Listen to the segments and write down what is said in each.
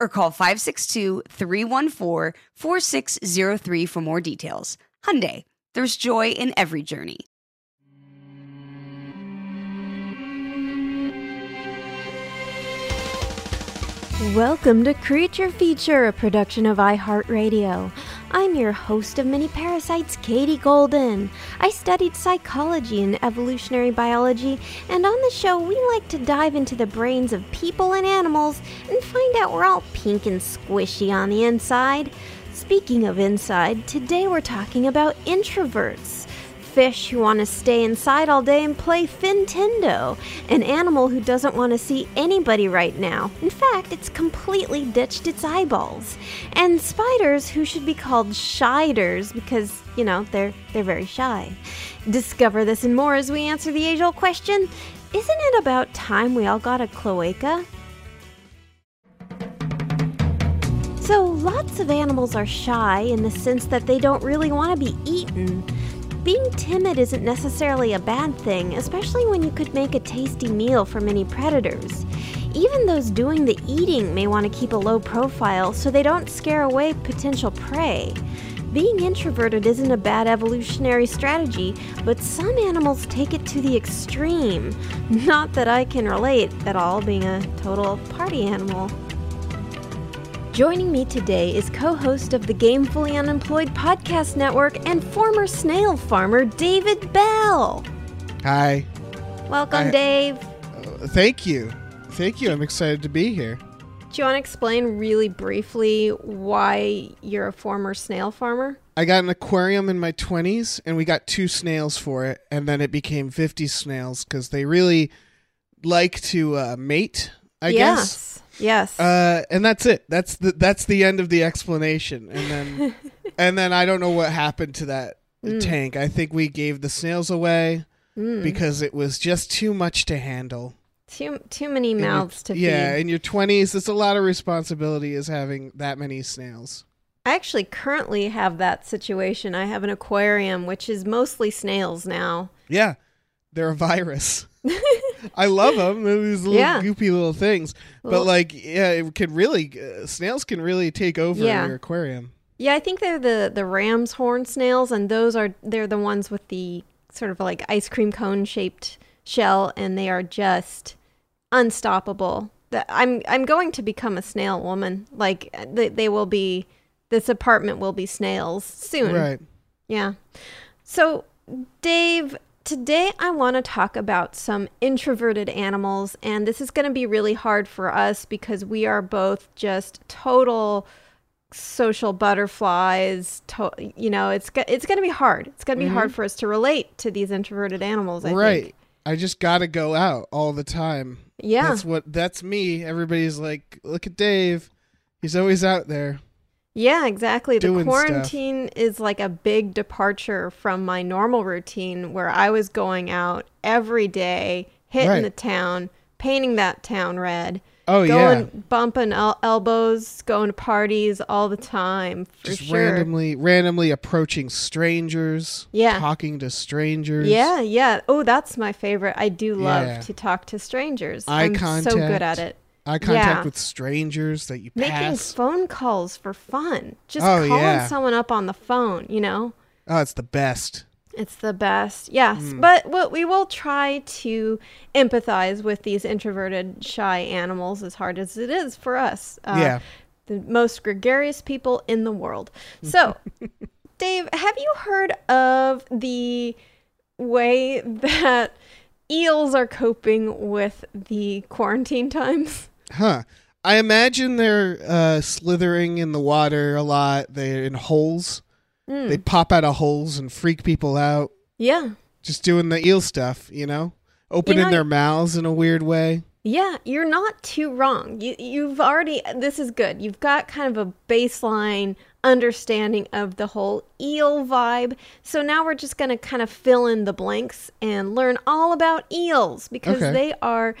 or call 562-314-4603 for more details. Hyundai, there's joy in every journey. Welcome to Creature Feature, a production of iHeartRadio. I'm your host of Mini Parasites, Katie Golden. I studied psychology and evolutionary biology, and on the show, we like to dive into the brains of people and animals and find out we're all pink and squishy on the inside. Speaking of inside, today we're talking about introverts fish who want to stay inside all day and play Fintendo, an animal who doesn't want to see anybody right now. In fact, it's completely ditched its eyeballs. And spiders who should be called shiders because, you know, they're they're very shy. Discover this and more as we answer the age-old question, isn't it about time we all got a cloaca? So, lots of animals are shy in the sense that they don't really want to be eaten. Being timid isn't necessarily a bad thing, especially when you could make a tasty meal for many predators. Even those doing the eating may want to keep a low profile so they don't scare away potential prey. Being introverted isn't a bad evolutionary strategy, but some animals take it to the extreme. Not that I can relate at all, being a total party animal. Joining me today is co host of the Gamefully Unemployed Podcast Network and former snail farmer David Bell. Hi. Welcome, Hi. Dave. Uh, thank you. Thank you. I'm excited to be here. Do you want to explain really briefly why you're a former snail farmer? I got an aquarium in my 20s and we got two snails for it. And then it became 50 snails because they really like to uh, mate, I guess. Yes. Uh, and that's it. That's the that's the end of the explanation. And then and then I don't know what happened to that Mm. tank. I think we gave the snails away Mm. because it was just too much to handle. too too many In your- mouths to yeah, feed. in your 20s, it's a lot of responsibility is having that many snails. I actually currently have that situation. I have an aquarium which is mostly snails now. Yeah, they're a virus. I love them. They're these little Yeah. goopy little things. Well- but like, yeah, it can really uh, snails can really take over Yeah. your aquarium. Yeah, I think they're the the ram's horn snails, and those are they're the ones with the sort of like ice cream cone shaped shell, and they are just unstoppable. That I'm I'm going to become a snail woman. Like they, they will be. This apartment will be snails soon. Right. Yeah. So, Dave, today I want to talk about some introverted animals, and this is going to be really hard for us because we are both just total social butterflies. To- you know, it's go- it's going to be hard. It's going to be mm-hmm. hard for us to relate to these introverted animals. I right. Think. I just got to go out all the time. Yeah. That's what that's me. Everybody's like, "Look at Dave. He's always out there." Yeah, exactly. The Doing stuff. quarantine is like a big departure from my normal routine where I was going out every day, hitting Right. the town, painting that town red, Oh going yeah. bumping el- elbows, going to parties all the time for Just sure. randomly randomly approaching strangers. Yeah. Talking to strangers. Yeah, yeah. Oh, that's my favorite. I do love Yeah. to talk to strangers. Eye I'm so good at it. Eye contact Yeah. with strangers that you Making phone calls for fun. Just Oh, calling yeah. someone up on the phone, you know? oh, it's the best. It's the best. Yes. Hmm. But what we will try to empathize with these introverted, shy animals as hard as it is for us. Uh, yeah. The most gregarious people in the world. So, Dave, have you heard of the way that eels are coping with the quarantine times? Huh. I imagine they're uh, slithering in the water a lot. They're in holes. Hmm. They pop out of holes and freak people out. Yeah. Just doing the eel stuff, you know? Opening know- their mouths in a weird way. Yeah, you're not too wrong. You you've already this is good. You've got kind of a baseline understanding of the whole eel vibe. So now we're just going to kind of fill in the blanks and learn all about eels because Okay. they are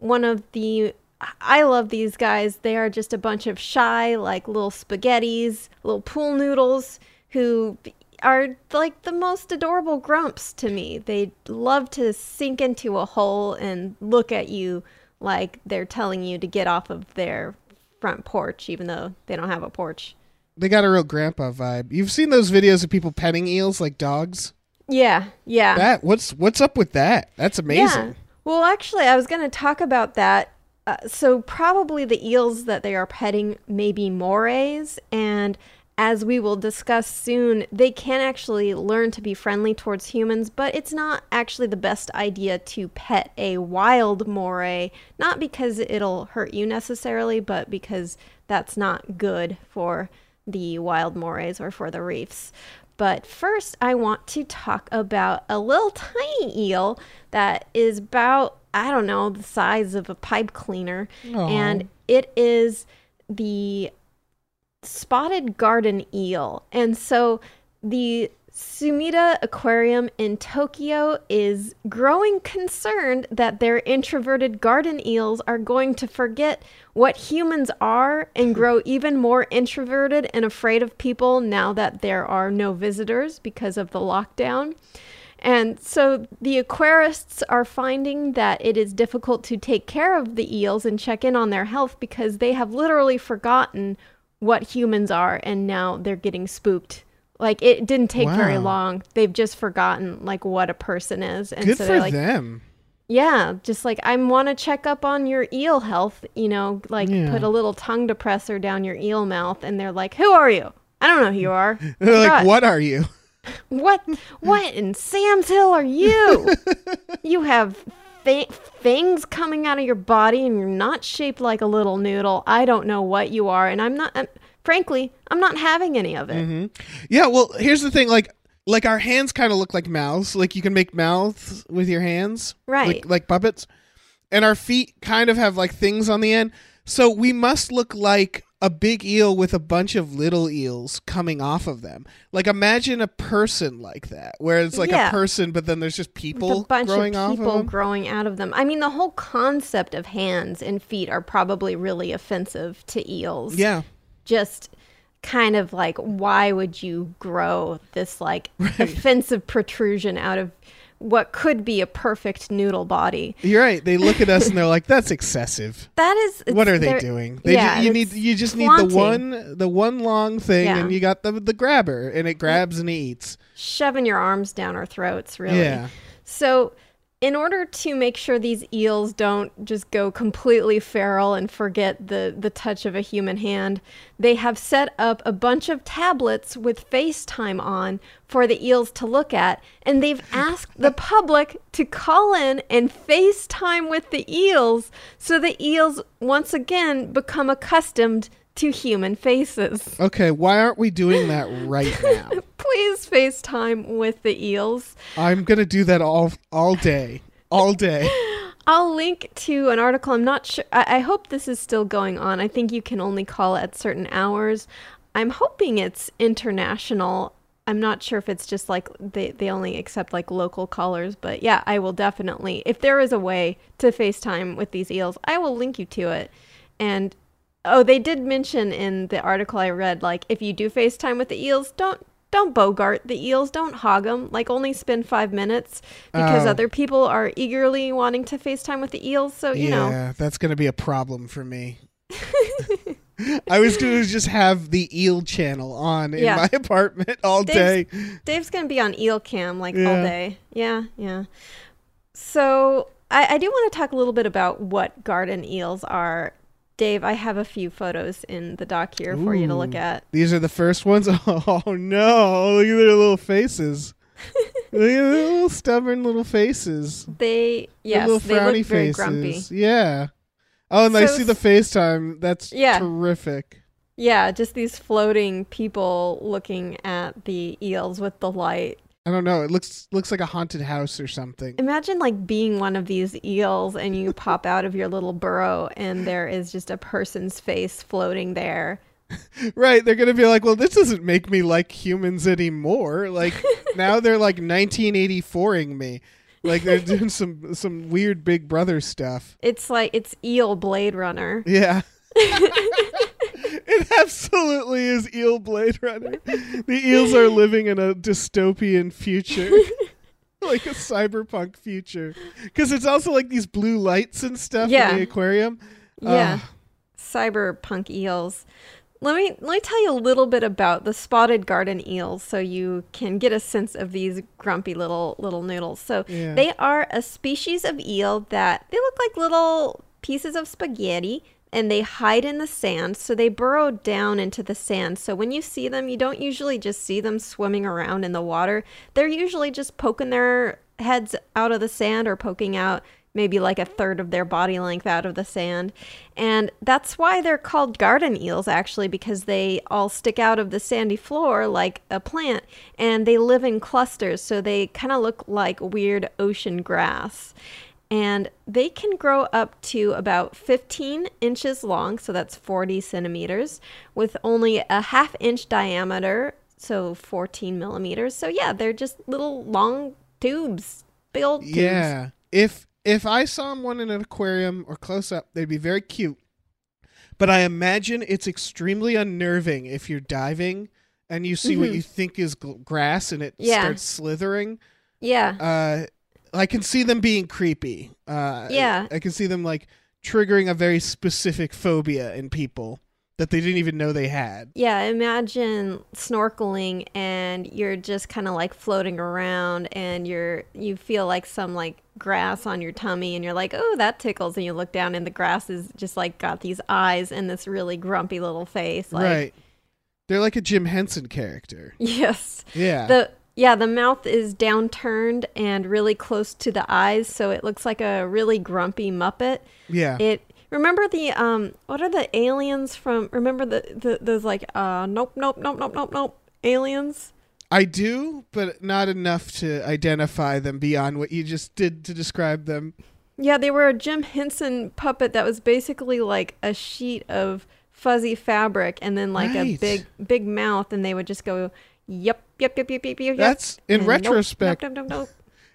one of the I love these guys. They are just a bunch of shy like little spaghettis, little pool noodles who are like the most adorable grumps to me. They love to sink into a hole and look at you like they're telling you to get off of their front porch, even though they don't have a porch. They got a real grandpa vibe. You've seen those videos of people petting eels like dogs? Yeah, yeah. That what's what's up with that? That's amazing. Yeah. Well, actually, I was going to talk about that. Uh, so, probably the eels that they are petting may be morays, and as we will discuss soon, they can actually learn to be friendly towards humans, but it's not actually the best idea to pet a wild moray, not because it'll hurt you necessarily, but because that's not good for the wild morays or for the reefs. But first, I want to talk about a little tiny eel that is about, I don't know, the size of a pipe cleaner. Aw. And it is the spotted garden eel. And so the Sumida Aquarium in Tokyo is growing concerned that their introverted garden eels are going to forget what humans are and grow even more introverted and afraid of people now that there are no visitors because of the lockdown. And so the aquarists are finding that it is difficult to take care of the eels and check in on their health because they have literally forgotten what humans are and now they're getting spooked. Like it didn't take very long. They've just forgotten like what a person is. And Good so for they're like them. yeah, just like I want to check up on your eel health, you know, like Yeah. put a little tongue depressor down your eel mouth and they're like, "Who are you?" I don't know who you are. They're like, what are you? What? What in Sam's Hill are you? you have fa- fangs coming out of your body, and you're not shaped like a little noodle. I don't know what you are, and I'm not. I'm, frankly, I'm not having any of it. Mm-hmm. Yeah, well, here's the thing. Like, like our hands kind of look like mouths. Like you can make mouths with your hands, Right. Like, like puppets. And our feet kind of have like things on the end. So we must look like a big eel with a bunch of little eels coming off of them. Like imagine a person like that, where it's like Yeah. a person, but then there's just people a bunch growing of off people of them. growing out of them. I mean, the whole concept of hands and feet are probably really offensive to eels. yeah, just kind of like why would you grow this like offensive protrusion out of what could be a perfect noodle body you're right. They look at us and they're like, "That's excessive." that is what are they doing? They yeah, ju- you need you just need flaunting, the one the one long thing, Yeah. and you got the the grabber, and it grabs and eats. shoving your arms down our throats really Yeah. so in order to make sure these eels don't just go completely feral and forget the, the touch of a human hand, they have set up a bunch of tablets with FaceTime on for the eels to look at, and they've asked the public to call in and FaceTime with the eels so the eels once again become accustomed to human faces. Okay, why aren't we doing that right now? Please FaceTime with the eels. I'm gonna do that all all day, all day. I'll link to an article. I'm not sure. I, I hope this is still going on. I think you can only call at certain hours. I'm hoping it's international. I'm not sure if it's just like they, they only accept like local callers, but yeah, I will definitely. If there is a way to FaceTime with these eels, I will link you to it. And oh, they did mention in the article I read, like if you do FaceTime with the eels, don't don't bogart the eels, don't hog them. Like only spend five minutes because Oh. other people are eagerly wanting to FaceTime with the eels. So you yeah, know, that's gonna be a problem for me. I was gonna just have the eel channel on in Yeah. my apartment all day. Dave's- Dave's gonna be on eel cam like all day. Yeah, yeah. So I, I do want to talk a little bit about what garden eels are. Dave, I have a few photos in the doc here for you to look at. These are the first ones. Oh no! Look at their little faces. look at their little stubborn little faces. They Their yes, little they frowny look very faces. grumpy. Yeah. Oh, and I see the FaceTime. That's Yeah. terrific. Yeah, just these floating people looking at the eels with the light. I don't know. It looks looks like a haunted house or something. Imagine like being one of these eels and you pop out of your little burrow and there is just a person's face floating there. Right, they're gonna be like, well, this doesn't make me like humans anymore. Like now they're like 1984ing me, like they're doing some some weird Big Brother stuff. It's like it's eel Blade Runner. Yeah, it absolutely is Eel Blade Runner. The eels are living in a dystopian future. Like a cyberpunk future, because it's also like these blue lights and stuff Yeah. in the aquarium. Yeah. Ah, Cyberpunk eels. Let me let me tell you a little bit about the spotted garden eels so you can get a sense of these grumpy little little noodles. So Yeah. they are a species of eel that they look like little pieces of spaghetti and they hide in the sand so they burrow down into the sand. So when you see them you don't usually just see them swimming around in the water. They're usually just poking their heads out of the sand or poking out maybe like a third of their body length out of the sand. And that's why they're called garden eels actually because they all stick out of the sandy floor like a plant and they live in clusters so they kind of look like weird ocean grass and they can grow up to about 15 inches long, so that's 40 centimeters, with only a half inch diameter, so 14 millimeters. So, yeah, they're just little long tubes, big old tubes. Yeah. If if I saw one in an aquarium or close up, they'd be very cute. But I imagine it's extremely unnerving if you're diving and you see what Mhm. you think is gl- grass and it Yeah. starts slithering. Yeah. Uh, I can see them being creepy. Uh, Yeah. I can see them like triggering a very specific phobia in people that they didn't even know they had. Yeah, imagine snorkeling and you're just kind of like floating around and you're you feel like some like grass on your tummy and you're like, "Oh, that tickles." And you look down and the grass is just like got these eyes and this really grumpy little face like right. They're like a Jim Henson character. Yes. Yeah. The yeah, the mouth is downturned and really close to the eyes, so it looks like a really grumpy muppet. yeah. It remember the um what are the aliens from remember the, the those like uh nope nope nope nope nope nope aliens? I do, but not enough to identify them beyond what you just did to describe them. Yeah, they were a Jim Henson puppet that was basically like a sheet of fuzzy fabric and then like a big big mouth and they would just go yep yep yep yep yep yep. That's in mm, and retrospect. Nope, nope, nope, nope.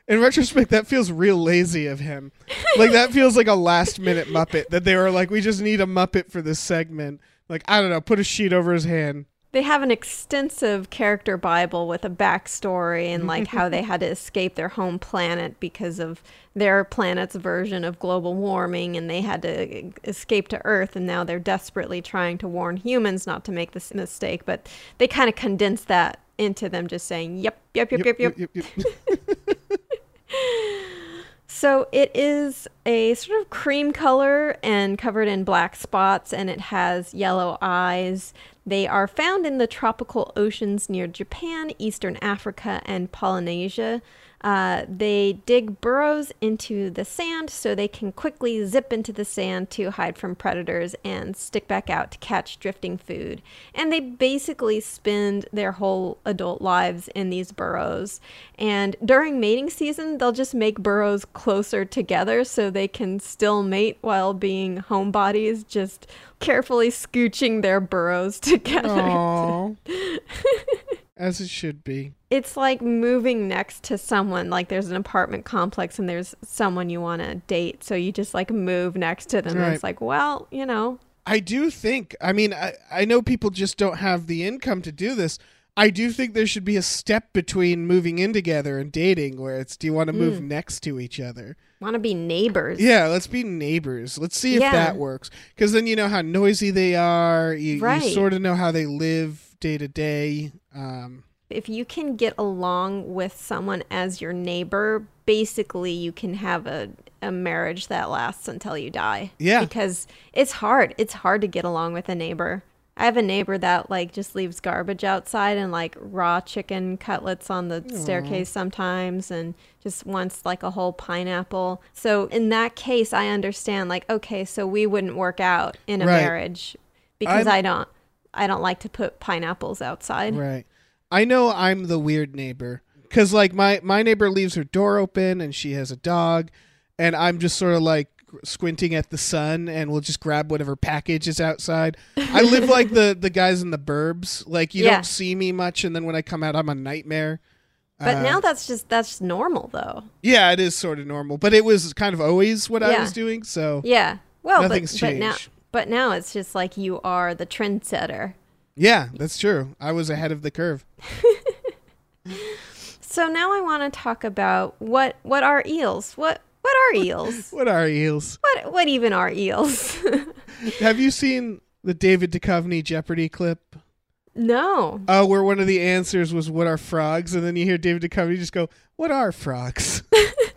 In retrospect, that feels real lazy of him. like that feels like a last minute Muppet that they were like, we just need a Muppet for this segment. Like I don't know, put a sheet over his hand. They have an extensive character Bible with a backstory and like how they had to escape their home planet because of their planet's version of global warming and they had to escape to Earth and now they're desperately trying to warn humans not to make this mistake. But they kind of condense that into them just saying, yep, yep, yep, yep, yep. yep, yep. So it is a sort of cream color and covered in black spots, and it has yellow eyes. They are found in the tropical oceans near Japan, Eastern Africa, and Polynesia. Uh, they dig burrows into the sand so they can quickly zip into the sand to hide from predators and stick back out to catch drifting food. And they basically spend their whole adult lives in these burrows. And during mating season, they'll just make burrows closer together so they can still mate while being homebodies, just carefully scooching their burrows together. As it should be. It's like moving next to someone. Like there's an apartment complex and there's someone you want to date. So you just like move next to them. And it's like, well, you know, I do think, I mean, I, I know people just don't have the income to do this. I do think there should be a step between moving in together and dating where it's do you want to move Mm. next to each other? want to be neighbors. Yeah, let's be neighbors. Let's see if Yeah. that works. Because then you know how noisy they are. You, Right. you sort of know how they live day to day. Um, If you can get along with someone as your neighbor, basically you can have a, a marriage that lasts until you die. Yeah. Because it's hard. It's hard to get along with a neighbor. I have a neighbor that like just leaves garbage outside and like raw chicken cutlets on the staircase sometimes and just wants like a whole pineapple. So in that case I understand like okay, so we wouldn't work out in a Right. marriage because I'm- I don't I don't like to put pineapples outside. Right. I know I'm the weird neighbor because like my my neighbor leaves her door open and she has a dog, and I'm just sort of like squinting at the sun and we'll just grab whatever package is outside. I live like the the guys in the burbs. Like you Yeah. don't see me much, and then when I come out, I'm a nightmare. But Uh, now that's just that's just normal though. yeah, it is sort of normal, but it was kind of always what I was doing. So Yeah. Well, Nothing's but, but now changed. But now it's just like you are the trendsetter. yeah, that's true. I was ahead of the curve. So now I want to talk about what what are eels? What what are eels? What are eels? what what even are eels? Have you seen the David Duchovny Jeopardy clip? no. Oh, where one of the answers was "What are frogs?" and then you hear David Duchovny just go, "What are frogs?"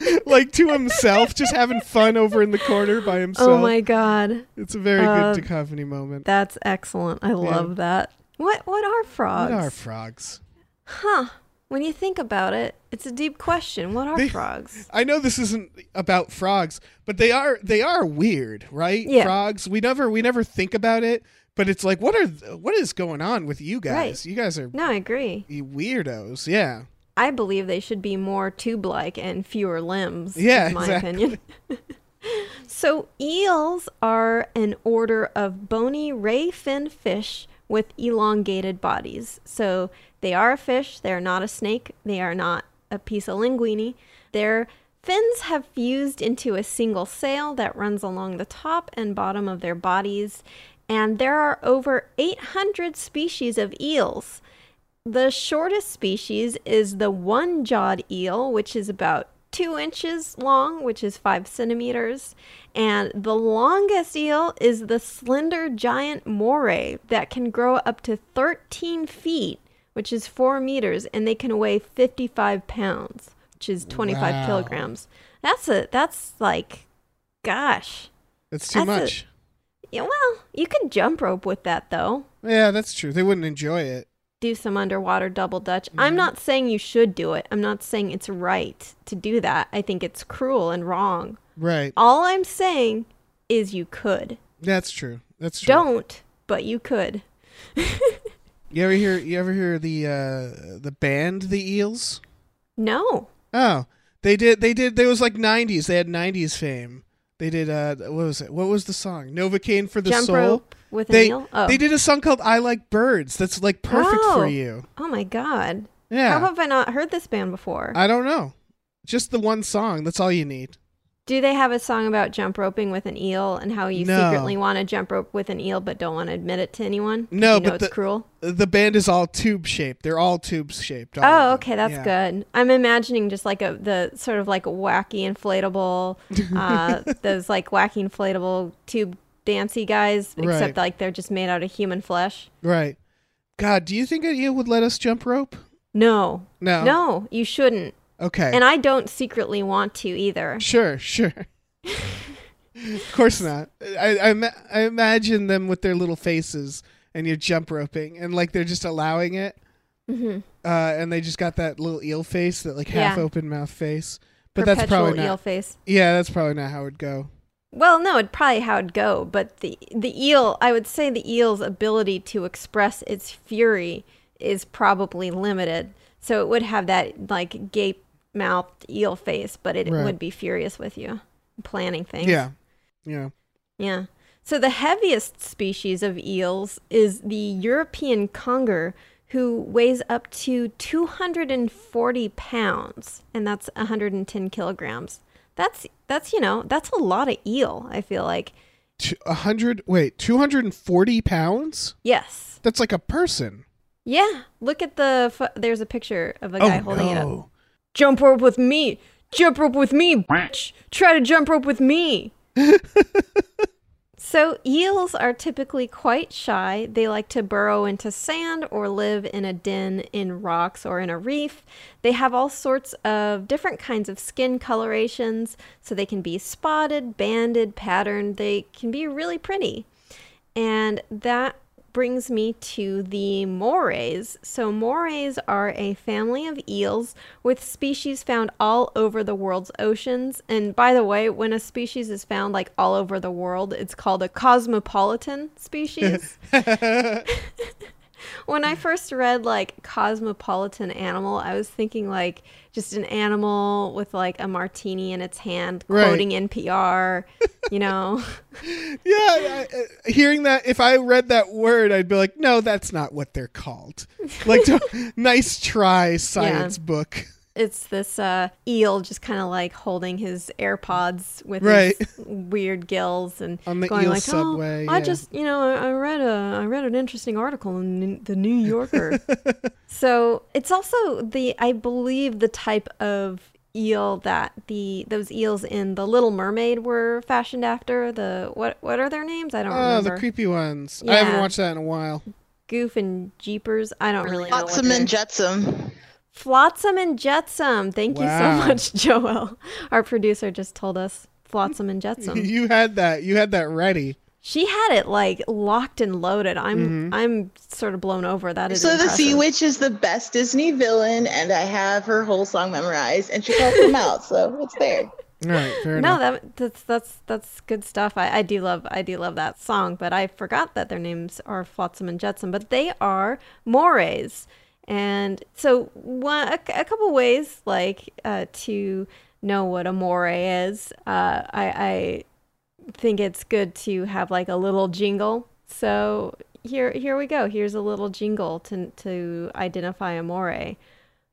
like to himself, just having fun over in the corner by himself. Oh my god. It's a very Uh, good Duchovny moment. That's excellent. I love that. What what are frogs? What are frogs? huh. When you think about it, it's a deep question. What are They- frogs? I know this isn't about frogs, but they are they are weird, right? Yeah. Frogs. We never we never think about it, but it's like, what are what is going on with you guys? Right. You guys are No, I agree. weirdos. Yeah. I believe they should be more tube-like and fewer limbs. Yeah, my exactly. opinion. so eels are an order of bony ray fin fish with elongated bodies. So they are a fish. They are not a snake. They are not a piece of linguine. Their fins have fused into a single sail that runs along the top and bottom of their bodies. And there are over 800 species of eels. The shortest species is the one jawed eel, which is about two inches long, which is five centimeters. And the longest eel is the slender giant moray that can grow up to 13 feet, which is four meters, and they can weigh 55 pounds, which is 25 Wow. kilograms. That's a, that's like, gosh. That's too That's a- much. Yeah, well, you could jump rope with that though. Yeah, that's true. They wouldn't enjoy it. Do some underwater double dutch. Mm-hmm. I'm not saying you should do it. I'm not saying it's right to do that. I think it's cruel and wrong. Right. All I'm saying is you could. That's true. That's true. Don't, but you could. You ever hear you ever hear the uh the band the Eels? No. Oh, they did they did there was like 90s. They had 90s fame. They did uh what was it? What was the song? Novocaine for the Jump soul. rope with They an eel. Oh. they did a song called I Like Birds. That's like perfect Oh. for you. oh my god. Yeah. How have I not heard this band before? I don't know. Just the one song. That's all you need. do they have a song about jump roping with an eel and how you No. secretly want to jump rope with an eel but don't want to admit it to anyone? No, you know but it's the- cruel. The band is all tube shaped. They're all tube shaped. all Oh, okay, that's Yeah. good. I'm imagining just like a the sort of like wacky inflatable, uh, those like wacky inflatable tube dancy guys, Right. except like they're just made out of human flesh. Right. God, do you think an eel would let us jump rope? No, No. no, you shouldn't. Okay. And I don't secretly want to either. Sure, sure. of course not. I, I, I imagine them with their little faces and you're jump roping and like they're just allowing it. Mm-hmm. Uh, and they just got that little eel face, that like half Yeah. open mouth face. But Perpetual that's probably not. eel face. Yeah, that's probably not how it'd go. Well, no, it'd probably how it'd go, but the the eel, I would say the eel's ability to express its fury is probably limited. So it would have that like gape mouthed eel face, but it Right. would be furious with you, planning things. Yeah. Yeah. Yeah. So the heaviest species of eels is the European conger, who weighs up to 240 pounds, and that's 110 kilograms. That's that's you know that's a lot of eel. I feel like A hundred. Wait, two hundred and forty pounds. yes, That's like a person. yeah. Look at the pho- there's a picture of a guy oh holding it up. Jump rope with me. Jump rope with me. bitch. Try to jump rope with me. so, eels are typically quite shy. They like to burrow into sand or live in a den in rocks or in a reef. They have all sorts of different kinds of skin colorations, so they can be spotted, banded, patterned. They can be really pretty. And that brings me to the morays. So, morays are a family of eels with species found all over the world's oceans. And by the way, when a species is found like all over the world, it's called a cosmopolitan species. when I first read like cosmopolitan animal, I was thinking like just an animal with like a martini in its hand, Right. quoting NPR, you know. Yeah, I, I- hearing that, if I read that word, I'd be like, no, that's not what they're called. Like, nice try, science book. It's this uh, eel just kind of like holding his AirPods with Right. his weird gills and On the going eel like, subway, "Oh, I yeah. just you know I, I read a I read an interesting article in the New Yorker." so it's also the I believe the type of eel that the those eels in the Little Mermaid were fashioned after. The what what are their names? I don't Oh, remember. the creepy ones. I haven't watched that in a while. Goof and Jeepers. I don't really know. Flotsam and they're- Jetsam. Flotsam and Jetsam. Thank you so much, Joel. Our producer just told us Flotsam and Jetsam. You had that. You had that ready. she had it like locked and loaded. I'm mm-hmm. I'm sort of blown over that. Is It is So the Sea. Witch is the best Disney villain, and I have her whole song memorized, and she calls them out, so it's there. All right, fair No, enough. that that's that's that's good stuff. I, I do love I do love that song, but I forgot that their names are Flotsam and Jetsam, but they are morays. And so one a, a couple ways like uh, to know what a moray is. Uh, I I think it's good to have like a little jingle. So here here we go. Here's a little jingle to to identify a moray.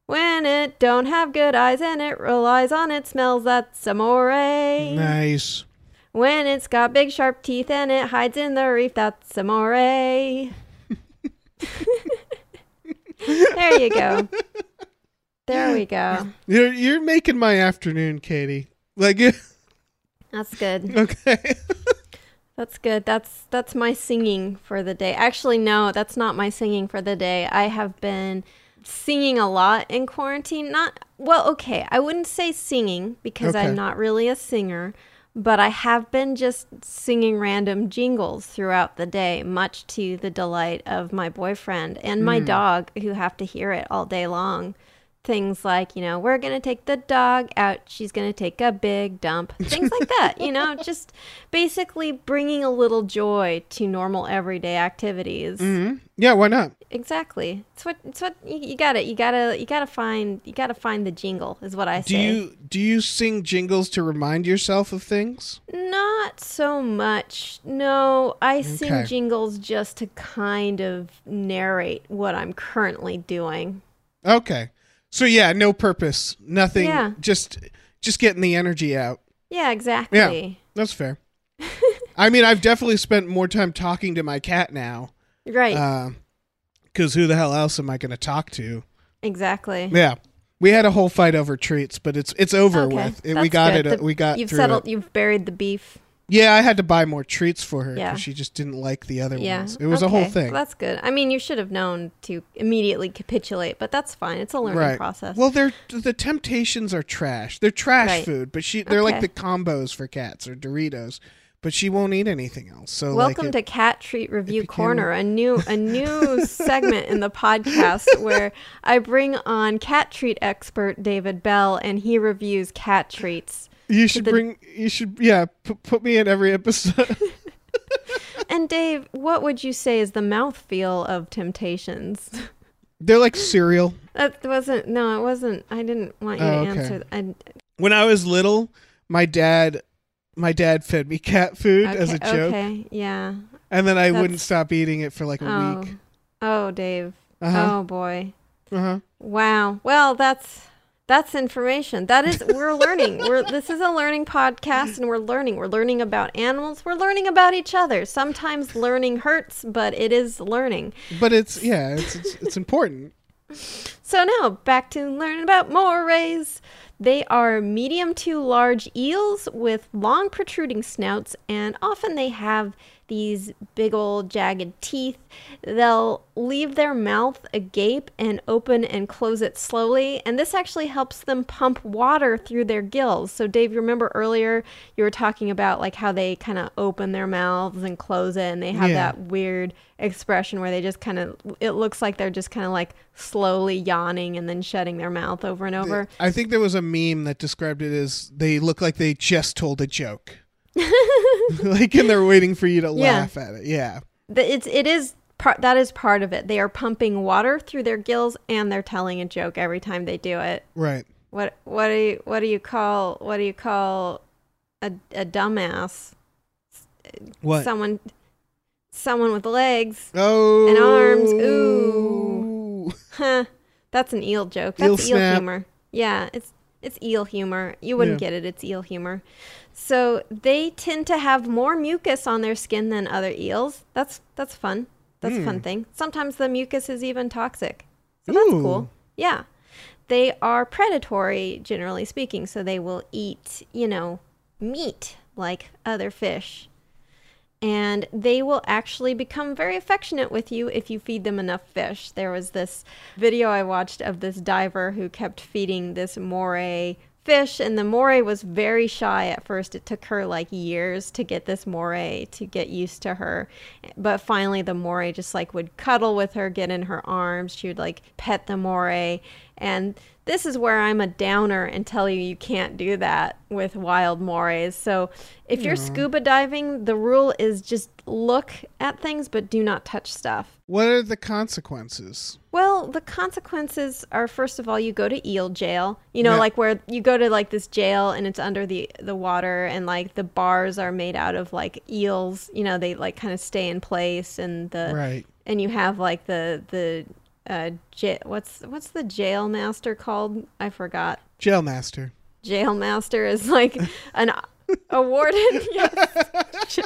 When it don't have good eyes and it relies on its smells, that's a moray. Nice. When it's got big sharp teeth and it hides in the reef, that's a moray. there you go. There we go. You're you're making my afternoon, Katie. Like, That's good. okay. That's good. That's that's my singing for the day. Actually, no, that's not my singing for the day. I have been singing a lot in quarantine. Not well, okay. I wouldn't say singing because Okay. I'm not really a singer, but I have been just singing random jingles throughout the day, much to the delight of my boyfriend and my hmm. dog who have to hear it all day long. Things like, you know, we're going to take the dog out. She's going to take a big dump. Things like that, you know, just basically bringing a little joy to normal everyday activities. hmm Yeah, why not? Exactly. It's what it's what you, you got it. You got to you got to find you got to find the jingle is what I Do say. you do you sing jingles to remind yourself of things? Not so much. No, I sing jingles just to kind of narrate what I'm currently doing. Okay. So yeah, no purpose, nothing. Yeah. Just just getting the energy out. Yeah, exactly. Yeah, That's fair. I mean, I've definitely spent more time talking to my cat now. Right. Because who the hell else am I going to talk to? exactly. Yeah, we had a whole fight over treats, but it's it's over Okay, with. It- we got good. it. uh, The- we got You've settled. it. You've buried the beef. Yeah, I had to buy more treats for her because Yeah. she just didn't like the other Yeah. ones. It was a whole thing. Well, that's good. I mean, you should have known to immediately capitulate, but that's fine. It's a learning right. process. Well, they're the temptations are trash. They're trash Right. food, but she they're like the combos for cats or Doritos, but she won't eat anything else. So Welcome like it- to Cat Treat Review Corner, a new a new segment in the podcast where I bring on cat treat expert David Bell and he reviews cat treats. You should the- bring you should yeah put, put me in every episode. And Dave, what would you say is the mouthfeel of Temptations? they're like cereal. That wasn't no, it wasn't. I didn't want you Oh, to okay. answer. I, When I was little, my dad my dad fed me cat food as a joke, Okay, yeah. and then I wouldn't stop eating it for like a Oh, week. oh, Dave. Uh-huh. Oh boy. Uh-huh. Wow. Well, that's that's information. That is we're learning. We're this is a learning podcast and we're learning. We're learning about animals. We're learning about each other. Sometimes learning hurts, but it is learning. But it's yeah, it's it's, it's important. So now back to learning about morays. They are medium to large eels with long protruding snouts, and often they have these big old jagged teeth. They'll leave their mouth agape and open and close it slowly, and this actually helps them pump water through their gills. So, Dave, you remember earlier you were talking about like how they kind of open their mouths and close it, and they have Yeah. that weird expression where they just kind of it looks like they're just kind of like slowly yawning and then shutting their mouth over and over. I think there was a meme that described it as they look like they just told a joke. like and they're waiting for you to Yeah. laugh at it. Yeah. It's it is part that is part of it. They are pumping water through their gills and they're telling a joke every time they do it. Right. What what do you what do you call what do you call a a dumbass? What? Someone someone with legs. oh. and arms. Ooh. Huh. That's an eel joke. That's Eel eel, humor. Yeah, it's it's eel humor. You wouldn't Yeah. get it. It's eel humor. So they tend to have more mucus on their skin than other eels. That's that's fun. That's a fun thing. Sometimes the mucus is even toxic. So that's Hmm. Ooh. cool. Yeah. They are predatory, generally speaking, so they will eat, you know, meat like other fish and they will actually become very affectionate with you if you feed them enough fish. There was this video I watched of this diver who kept feeding this moray fish, and the moray was very shy at first. It took her like years to get this moray to get used to her, but finally the moray just like would cuddle with her, get in her arms. She would like pet the moray, and this is where I'm a downer and tell you you can't do that with wild morays. So if you're scuba diving, the rule is just look at things but do not touch stuff. What are the consequences? Well, the consequences are first of all you go to eel jail. You know, Yeah. like where you go to like this jail and it's under the the water and like the bars are made out of like eels. You know, they like kind of stay in place and the Right. and you have like the the uh j- what's what's the jail master called? I forgot. Jail master. Jail master is like an a warden. yes.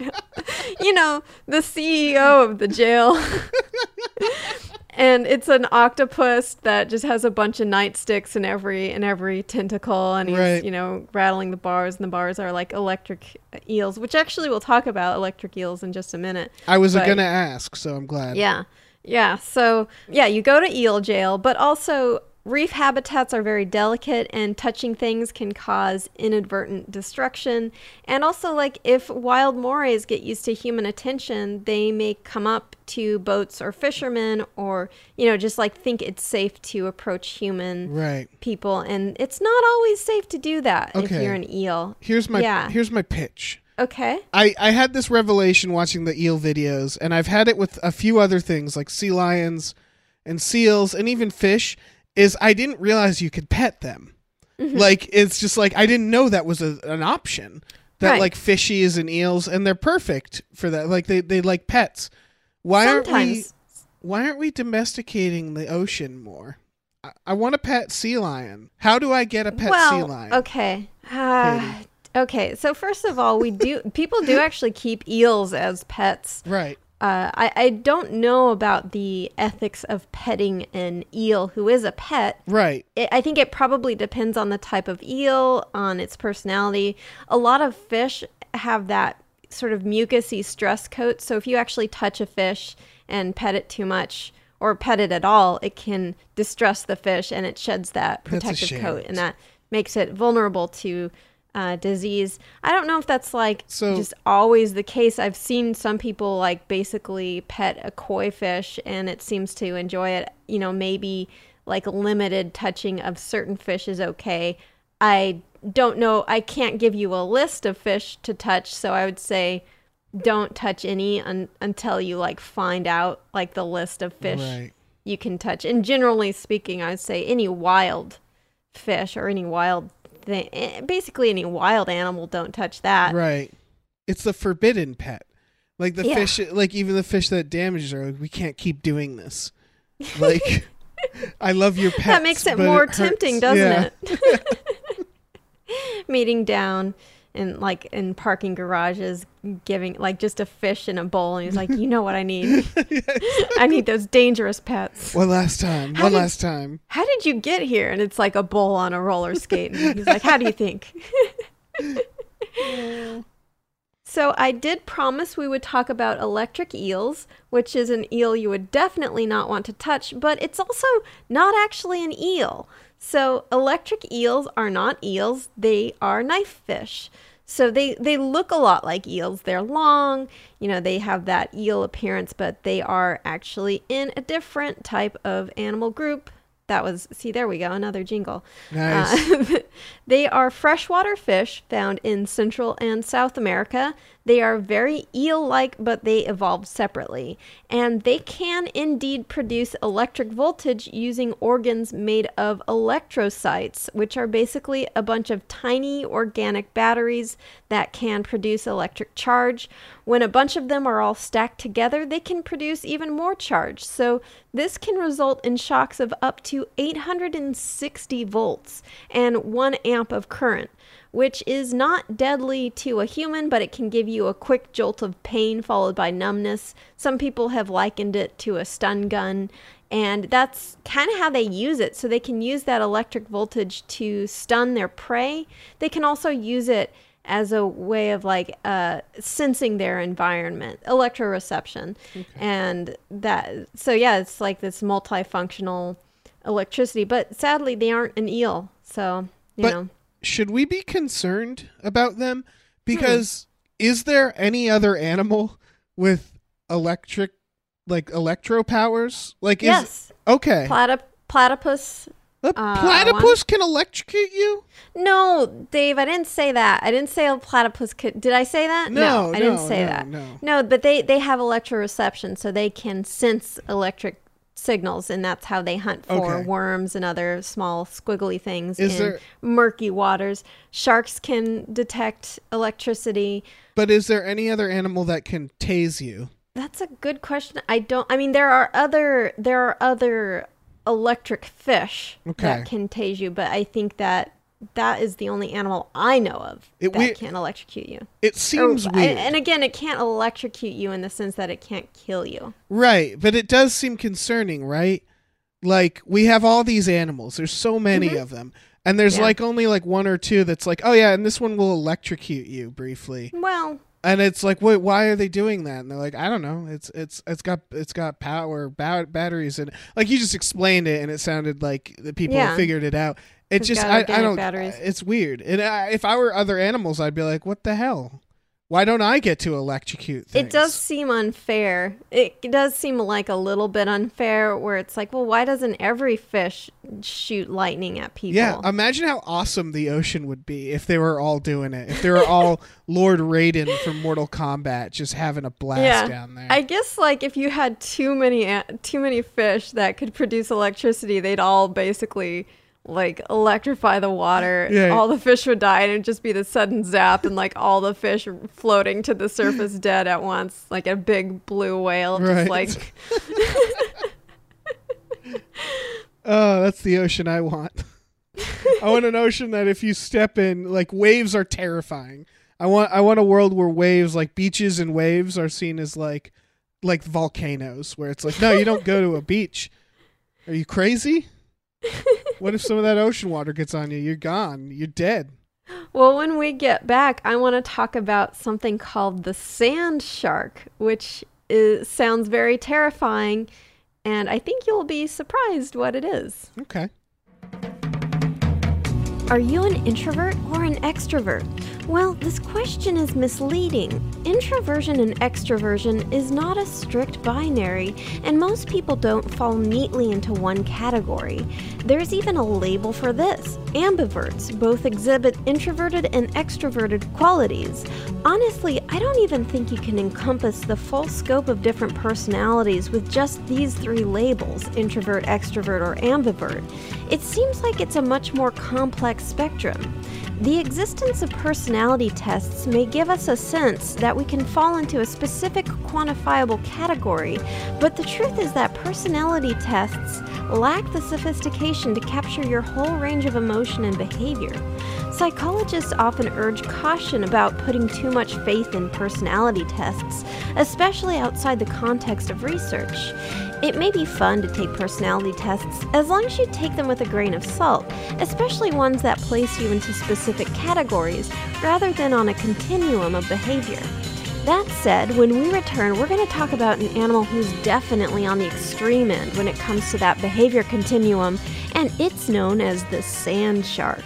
You know, the CEO of the jail. and it's an octopus that just has a bunch of nightsticks in every in every tentacle and he's Right. you know rattling the bars and the bars are like electric eels which actually we'll talk about electric eels in just a minute I was But- gonna ask, so I'm glad. yeah. Yeah. So, yeah, you go to eel jail, but also reef habitats are very delicate and touching things can cause inadvertent destruction. And also, like, if wild morays get used to human attention, they may come up to boats or fishermen or, you know, just like think it's safe to approach human Right. people. And it's not always safe to do that if you're an eel. Here's my Yeah. here's my pitch. Okay. I, I had this revelation watching the eel videos, and I've had it with a few other things like sea lions and seals and even fish. Is I didn't realize you could pet them. Mm-hmm. Like it's just like I didn't know that was a, an option. That Right. like fishies and eels, and they're perfect for that. Like they they like pets. Why aren't we? Why aren't we domesticating the ocean more? I, I want a pet sea lion. How do I get a pet well, sea lion? Okay. Uh, okay. So first of all, we do people do actually keep eels as pets. Right. Uh, I, I don't know about the ethics of petting an eel who is a pet. Right. It, I think it probably depends on the type of eel, on its personality. A lot of fish have that sort of mucousy stress coat. So if you actually touch a fish and pet it too much or pet it at all, it can distress the fish and it sheds that protective coat and that makes it vulnerable to uh, disease. I don't know if that's like So- just always the case. I've seen some people like basically pet a koi fish and it seems to enjoy it. You know, maybe like limited touching of certain fish is okay. I don't know. I can't give you a list of fish to touch, so I would say don't touch any un- until you like find out like the list of fish Right. you can touch. And generally speaking, I'd say any wild fish or any wild thing. eh, Basically, any wild animal, don't touch that. Right. It's the forbidden pet. Like the Yeah. fish, like even the fish that damages are like, we can't keep doing this. Like, I love your pet. that makes it more tempting, doesn't it? Meeting down and like in parking garages, giving like just a fish in a bowl, and he's like, "You know what I need? I need those dangerous pets." One last time. How One did- last time. How did you get here? And it's like a bowl on a roller skate, and he's like, "How do you think?" So I did promise we would talk about electric eels, which is an eel you would definitely not want to touch, but it's also not actually an eel. So electric eels are not eels, they are knife fish. So they, they look a lot like eels. They're long, you know, they have that eel appearance, but they are actually in a different type of animal group. That was, see, there we go, another jingle. Nice. Uh, they are freshwater fish found in Central and South America. They are very eel like, but they evolved separately. And they can indeed produce electric voltage using organs made of electrocytes, which are basically a bunch of tiny organic batteries that can produce electric charge. When a bunch of them are all stacked together, they can produce even more charge. So, this can result in shocks of up to 860 volts and 1 amp of current, which is not deadly to a human, but it can give you a quick jolt of pain followed by numbness. Some people have likened it to a stun gun. And that's kind of how they use it. So they can use that electric voltage to stun their prey. They can also use it as a way of like uh, sensing their environment, electroreception, and that. So yeah, it's like this multifunctional electricity. But sadly, they aren't an eel, so you But- know. Should we be concerned about them? Hmm. Because is there any other animal with electric, like electro powers? Like, is yes, okay. Platyp- platypus. A uh, platypus can electrocute you? No, Dave, I didn't say that. I didn't say a platypus could. Did I say that? No, I didn't no, say no, that. no. No, but they they have electroreception, so they can sense electric signals, and that's how they hunt for Okay. worms and other small squiggly things Is in there- murky waters. Sharks can detect electricity. But is there any other animal that can tase you? That's a good question. I don't. I mean, there are other there are other electric fish Okay. that can tase you, but I think that that is the only animal I know of It that we- can electrocute you. It seems Or- weird. And again, it can't electrocute you in the sense that it can't kill you. Right, but it does seem concerning, right? Like we have all these animals. There's so many of them. And there's Mm-hmm. Yeah. like only like one or two that's like, "Oh yeah, and this one will electrocute you briefly." Well, And it's like, "Wait, why are they doing that?" And they're like, "I don't know. It's it's it's got it's got power, ba- batteries and like you just explained it and it sounded like the people Yeah. figured it out. It It's just I, I don't batteries. it's weird. And I, if I were other animals, I'd be like, "What the hell? Why don't I get to electrocute things?" it does seem unfair. It does seem like a little bit unfair where it's like, well, why doesn't every fish shoot lightning at people? Yeah, imagine how awesome the ocean would be if they were all doing it. If they were all Lord Raiden from Mortal Kombat just having a blast down there. I guess like if you had too many too many fish that could produce electricity, they'd all basically like electrify the water. Yeah. All the fish would die and it'd just be the sudden zap and like all the fish floating to the surface dead at once, like a big blue whale just Right. like oh, that's the ocean I want. I want an ocean that if you step in, like waves are terrifying. I want I want a world where waves, like beaches and waves, are seen as like like volcanoes, where it's like, no, you don't go to a beach. Are you crazy? what if some of that ocean water gets on you? You're gone. You're dead. Well, when we get back, I want to talk about something called the sand shark, which is, sounds very terrifying, and I think you'll be surprised what it is. Okay. Are you an introvert or an extrovert? Well, this question is misleading. introversion and extroversion is not a strict binary, and most people don't fall neatly into one category. There's even a label for this ambiverts, both exhibit introverted and extroverted qualities. Honestly, I don't even think you can encompass the full scope of different personalities with just these three labels introvert, extrovert, or ambivert. It seems like it's a much more complex spectrum. The existence of personality tests may give us a sense that we can fall into a specific quantifiable category, but the truth is that personality tests lack the sophistication to capture your whole range of emotion and behavior. Psychologists often urge caution about putting too much faith in personality tests, especially outside the context of research. It may be fun to take personality tests as long as you take them with a grain of salt, especially ones that place you into specific categories rather than on a continuum of behavior. That said, when we return, we're going to talk about an animal who's definitely on the extreme end when it comes to that behavior continuum, and it's known as the sand shark.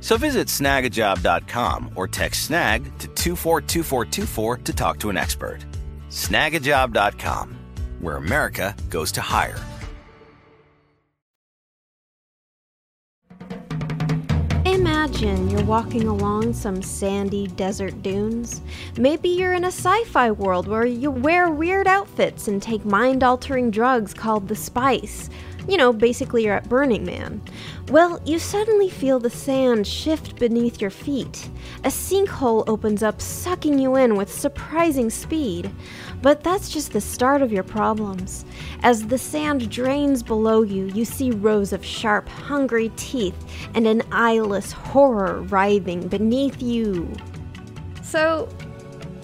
So visit snagajob.com or text snag to 242424 to talk to an expert. Snagajob.com, where America goes to hire. Imagine you're walking along some sandy desert dunes. Maybe you're in a sci fi world where you wear weird outfits and take mind altering drugs called the spice. You know, basically, you're at Burning Man. Well, you suddenly feel the sand shift beneath your feet. A sinkhole opens up, sucking you in with surprising speed. But that's just the start of your problems. As the sand drains below you, you see rows of sharp, hungry teeth and an eyeless horror writhing beneath you. So,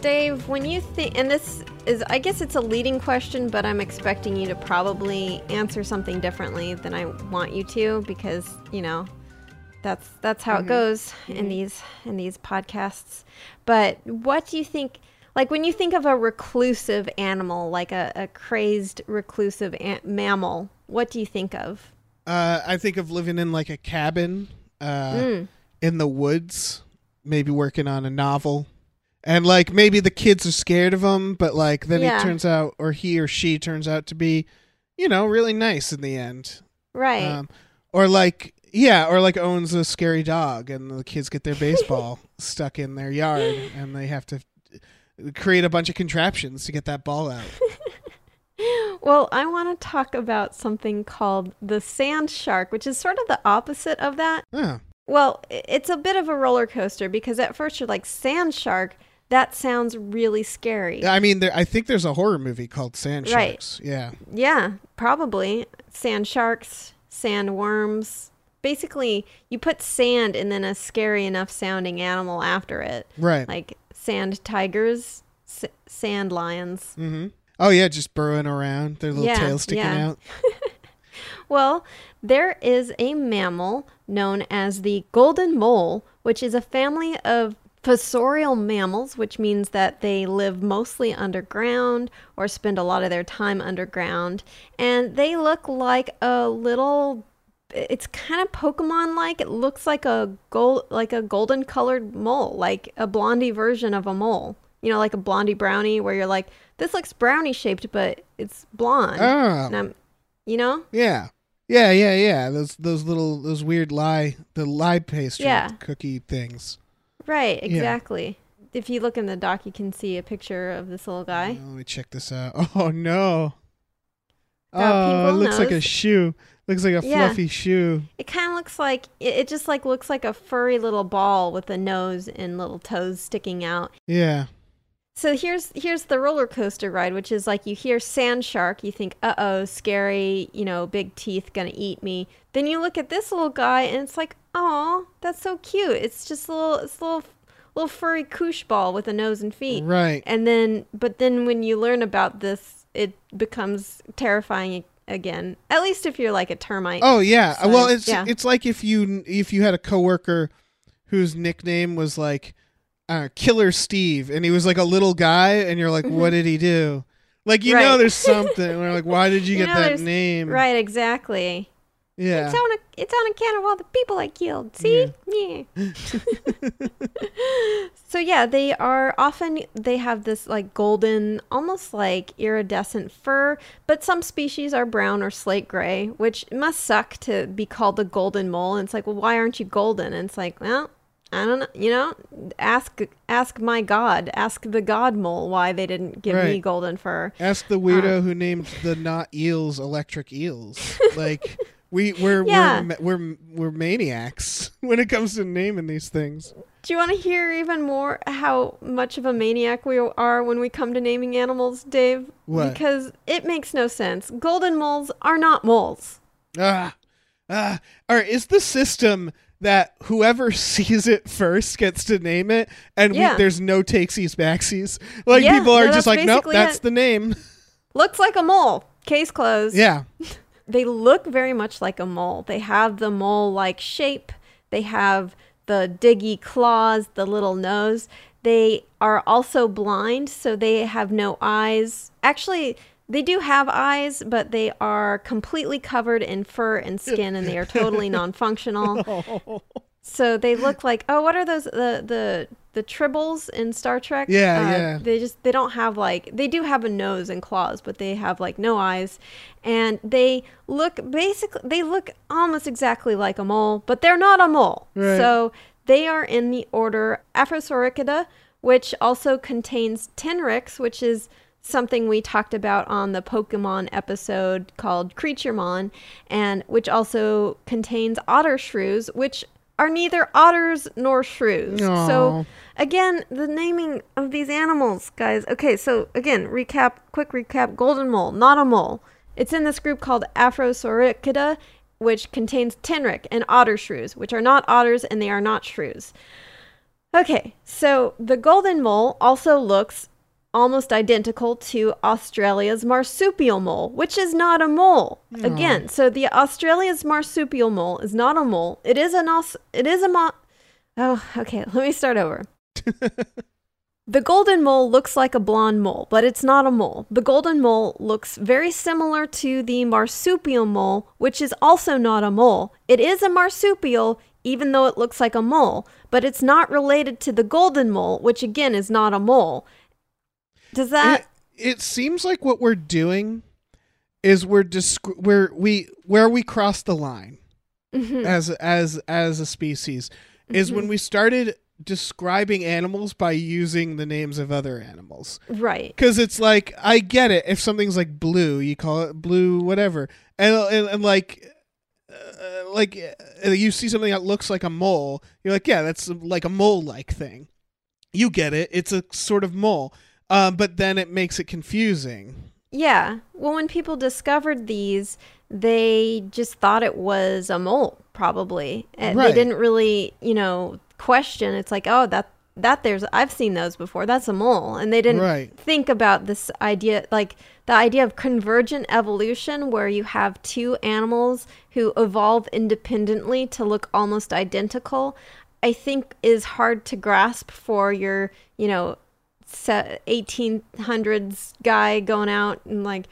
Dave, when you think, and this is, I guess it's a leading question, but I'm expecting you to probably answer something differently than I want you to because, you know, that's that's how Mm-hmm. it goes in these in these podcasts. But what do you think like when you think of a reclusive animal, like a, a crazed reclusive an- mammal, what do you think of? Uh, I think of living in like a cabin uh, Mm. in the woods, maybe working on a novel. And like maybe the kids are scared of him, but like then Yeah. he turns out, or he or she turns out to be, you know, really nice in the end. Right. Um, or like, yeah, or like owns a scary dog, and the kids get their baseball stuck in their yard, and they have to create a bunch of contraptions to get that ball out. Well, I want to talk about something called the sand shark, which is sort of the opposite of that. Yeah. Well, it's a bit of a roller coaster because at first you're like, sand shark, that sounds really scary. I mean, there, I think there's a horror movie called Sand Right. Sharks. Yeah. Yeah, probably. Sand sharks, sand worms. Basically, you put sand and then a scary enough sounding animal after it. Right. Like sand tigers, s- sand lions. mm-hmm. Oh yeah, just burrowing around, their little Yeah, tail sticking yeah. out. Well, there is a mammal known as the golden mole, which is a family of fossorial mammals, which means that they live mostly underground or spend a lot of their time underground. And they look like a little it's kind of Pokemon like. It looks like a gold like a golden colored mole, like a blondie version of a mole. You know, like a blondie brownie where you're like, this looks brownie shaped, but it's blonde. Oh. And I'm, you know? Yeah. Yeah, yeah, yeah. Those those little those weird lie the lie pastry Yeah. cookie things. Right, Yeah. exactly. If you look in the doc, you can see a picture of this little guy. Oh, let me check this out. Oh no. Oh, it looks like a shoe. Looks like a Yeah. fluffy shoe. It kind of looks like it, it just like looks like a furry little ball with a nose and little toes sticking out. Yeah. So here's here's the roller coaster ride, which is like you hear sand shark, you think, uh oh, scary, you know, big teeth gonna eat me. Then you look at this little guy and it's like, oh, that's so cute. It's just a little, it's a little, little furry koosh ball with a nose and feet. Right. And then, but then when you learn about this, it becomes terrifying again. At least if you're like a termite. Oh yeah. So, well, it's yeah. it's like if you if you had a coworker whose nickname was like uh, Killer Steve, and he was like a little guy, and you're like, what did he do? Like you know, Mm-hmm. There's something. We're like, why did you, You get know, that name? Right, exactly. Yeah. It's on a, it's on account of all the people I killed. See? Yeah. so yeah, they are often they have this like golden, almost like iridescent fur, but some species are brown or slate gray, which must suck to be called the golden mole. And it's like, well, why aren't you golden? And it's like, well, I don't know. You know, ask ask my god, ask the god mole why they didn't give me golden fur. Ask the weirdo uh. who named the not eels electric eels. like we we're Yeah. we're we're we're maniacs when it comes to naming these things. Do you want to hear even more how much of a maniac we are when we come to naming animals, Dave? What? Because it makes no sense. Golden moles are not moles. Ah, ah. All right, is the system that whoever sees it first gets to name it, and we, there's no takesies backsies? Like Yeah, people are no, just like, nope, that's it. the name. Looks like a mole. Case closed. yeah, They look very much like a mole. They have the mole like shape, they have the diggy claws, the little nose. They are also blind, so they have no eyes. Actually, they do have eyes, but they are completely covered in fur and skin and they are totally non-functional. So they look like oh, what are those the the the tribbles in Star Trek? Yeah, Uh, yeah. They just they don't have like they do have a nose and claws, but they have like no eyes, and they look basically they look almost exactly like a mole, but they're not a mole. Right. So they are in the order Afrosoricida, which also contains Tenrecs, which is something we talked about on the Pokemon episode called Creaturemon, and which also contains otter shrews, which are neither otters nor shrews. Aw. So again, the naming of these animals, guys. Okay, so again, recap, quick recap. Golden mole, not a mole. It's in this group called Afrosoricida, which contains Tenrec and otter shrews, which are not otters and they are not shrews. Okay, so the golden mole also looks almost identical to Australia's marsupial mole, which is not a mole. Again, so the Australia's marsupial mole is not a mole. It is an os- it is a mo- Oh, okay, let me start over. The golden mole looks like a blonde mole, but it's not a mole. The golden mole looks very similar to the marsupial mole, which is also not a mole. It is a marsupial, even though it looks like a mole, but it's not related to the golden mole, which again is not a mole. Does that. it, it seems like what we're doing is we're disc- we're we where we cross the line Mhm. as as as a species is Mm-hmm. when we started describing animals by using the names of other animals. Right. Because it's like I get it. If something's like blue, you call it blue, whatever, and and, and like. Uh, like uh, you see something that looks like a mole, you're like, yeah, that's like a mole-like thing. You get it; it's a sort of mole, um, but then it makes it confusing. Yeah. Well, when people discovered these, they just thought it was a mole, probably. Uh, They didn't really, you know, question. It's like, oh, that that there's I've seen those before. That's a mole, and they didn't Right. think about this idea, like the idea of convergent evolution, where you have two animals who evolve independently to look almost identical. I think is hard to grasp for your, you know, 1800s guy going out and like,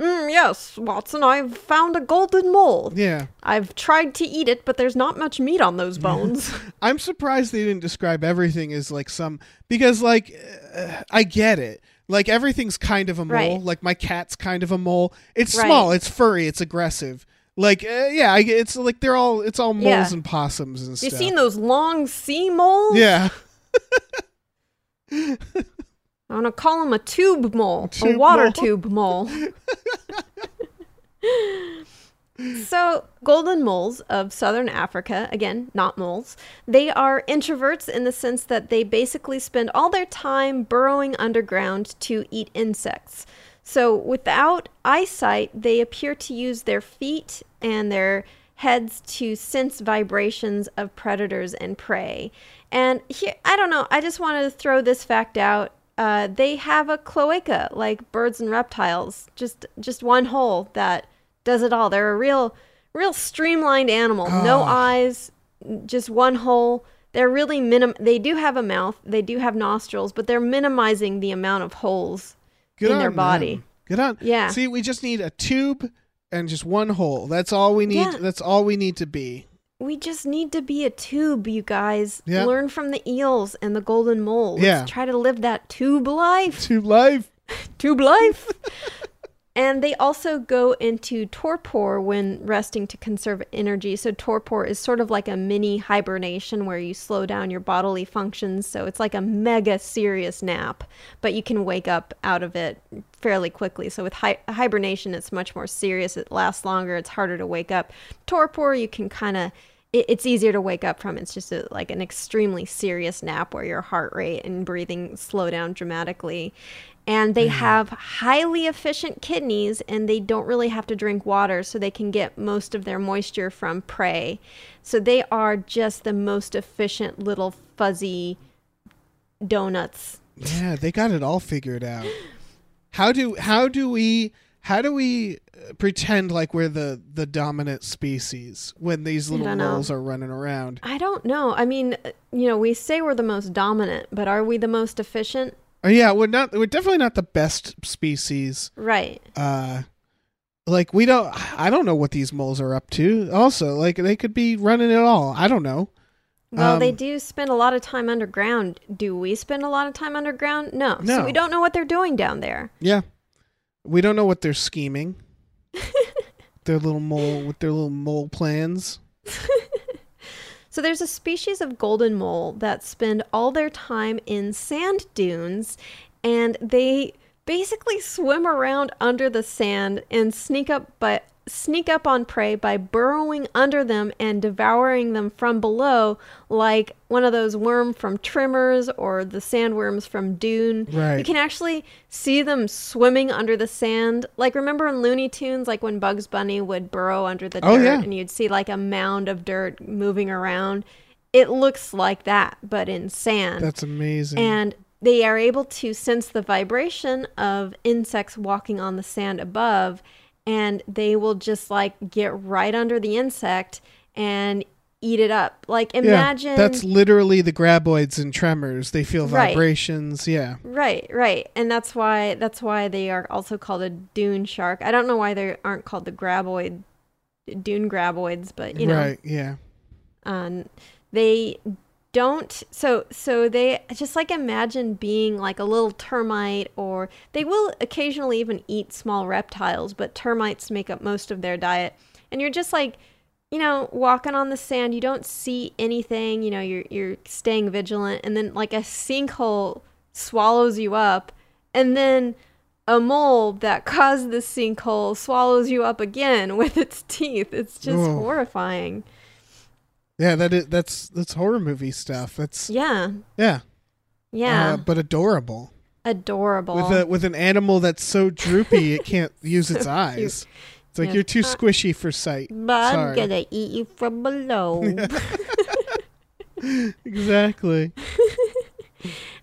mm, yes, Watson, I've found a golden mole. Yeah. I've tried to eat it, but there's not much meat on those bones. I'm surprised they didn't describe everything as like some because like uh, I get it. Like everything's kind of a mole. Right. Like my cat's kind of a mole. It's Right. small. It's furry. It's aggressive. Like uh, yeah, I, it's like they're all it's all moles Yeah. and possums and stuff. you seen those long sea moles? Yeah. I want to call them a tube mole, a water mole. tube mole. so, golden moles of southern Africa, again, not moles, they are introverts in the sense that they basically spend all their time burrowing underground to eat insects. So, without eyesight, they appear to use their feet and their heads to sense vibrations of predators and prey. And here, I don't know, I just wanted to throw this fact out. Uh, they have a cloaca like birds and reptiles, just just one hole that does it all. They're a real, real streamlined animal. No Oh. eyes, just one hole. They're really minim. They do have a mouth. They do have nostrils, but they're minimizing the amount of holes Good in their body. them. Good on. Yeah. See, we just need a tube and just one hole. That's all we need. Yeah. That's all we need to be. We just need to be a tube, you guys. Yeah. Learn from the eels and the golden mole. Let's Yeah. try to live that tube life. Tube life. Tube life. and they also go into torpor when resting to conserve energy. So torpor is sort of like a mini hibernation where you slow down your bodily functions. So it's like a mega serious nap, but you can wake up out of it fairly quickly. So with hi- hibernation, it's much more serious. It lasts longer. It's harder to wake up. Torpor, you can kind of it, it's easier to wake up from. It's just a, like an extremely serious nap where your heart rate and breathing slow down dramatically. And they have highly efficient kidneys and they don't really have to drink water, so they can get most of their moisture from prey. So they are just the most efficient little fuzzy donuts. Yeah, they got it all figured out. How do how do we how do we uh, pretend like we're the the dominant species when these little moles are running around? I don't know. I mean, uh, you know, we say we're the most dominant, but are we the most efficient? Oh yeah, we're not. We're definitely not the best species. Right. Uh, like we don't. I don't know what these moles are up to. Also, like they could be running it all. I don't know. Well, they Um, do spend a lot of time underground. Do we spend a lot of time underground? No. No. So we don't know what they're doing down there. Yeah, we don't know what they're scheming. their little mole with their little mole plans. So there's a species of golden mole that spend all their time in sand dunes and they basically swim around under the sand and sneak up by sneak up on prey by burrowing under them and devouring them from below like one of those worm from Tremors or the sandworms from dune Right. you can actually see them swimming under the sand like remember in looney tunes like when bugs bunny would burrow under the Oh, dirt yeah. and you'd see like a mound of dirt moving around it looks like that but in sand That's amazing. and they are able to sense the vibration of insects walking on the sand above and they will just like get right under the insect and eat it up like imagine yeah, that's literally the graboids and tremors. They feel Right. vibrations. Yeah. right right and that's why that's why they are also called a dune shark i don't know why they aren't called the graboid dune graboids but you know Right. Yeah. um, they don't so so they just like imagine being like a little termite or they will occasionally even eat small reptiles but termites make up most of their diet and you're just like you know, walking on the sand, you don't see anything, you know, you're you're staying vigilant and then like a sinkhole swallows you up and then a mole that caused the sinkhole swallows you up again with its teeth. It's just horrifying. Yeah, that is that's that's horror movie stuff. That's Yeah. yeah, Yeah. uh, but adorable. Adorable. With a with an animal that's so droopy it can't use its eyes. cute. It's like Yeah. you're too Uh, squishy for sight. but I'm gonna eat you from below. exactly.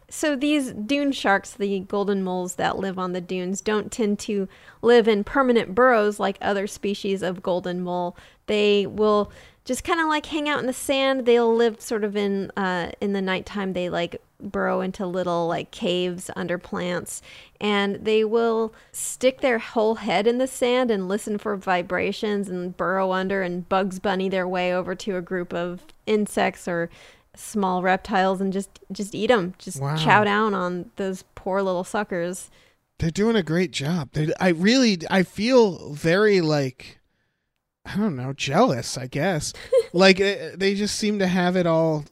So these dune sharks, the golden moles that live on the dunes, don't tend to live in permanent burrows like other species of golden mole. They will just kind of like hang out in the sand. They'll live sort of in uh, in the nighttime. They like burrow into little like caves under plants, and they will stick their whole head in the sand and listen for vibrations and burrow under and bugs bunny their way over to a group of insects or small reptiles and just just eat them just Wow. chow down on those poor little suckers They're doing a great job. They I really I feel very like I don't know, jealous, I guess. like eh, they just seem to have it all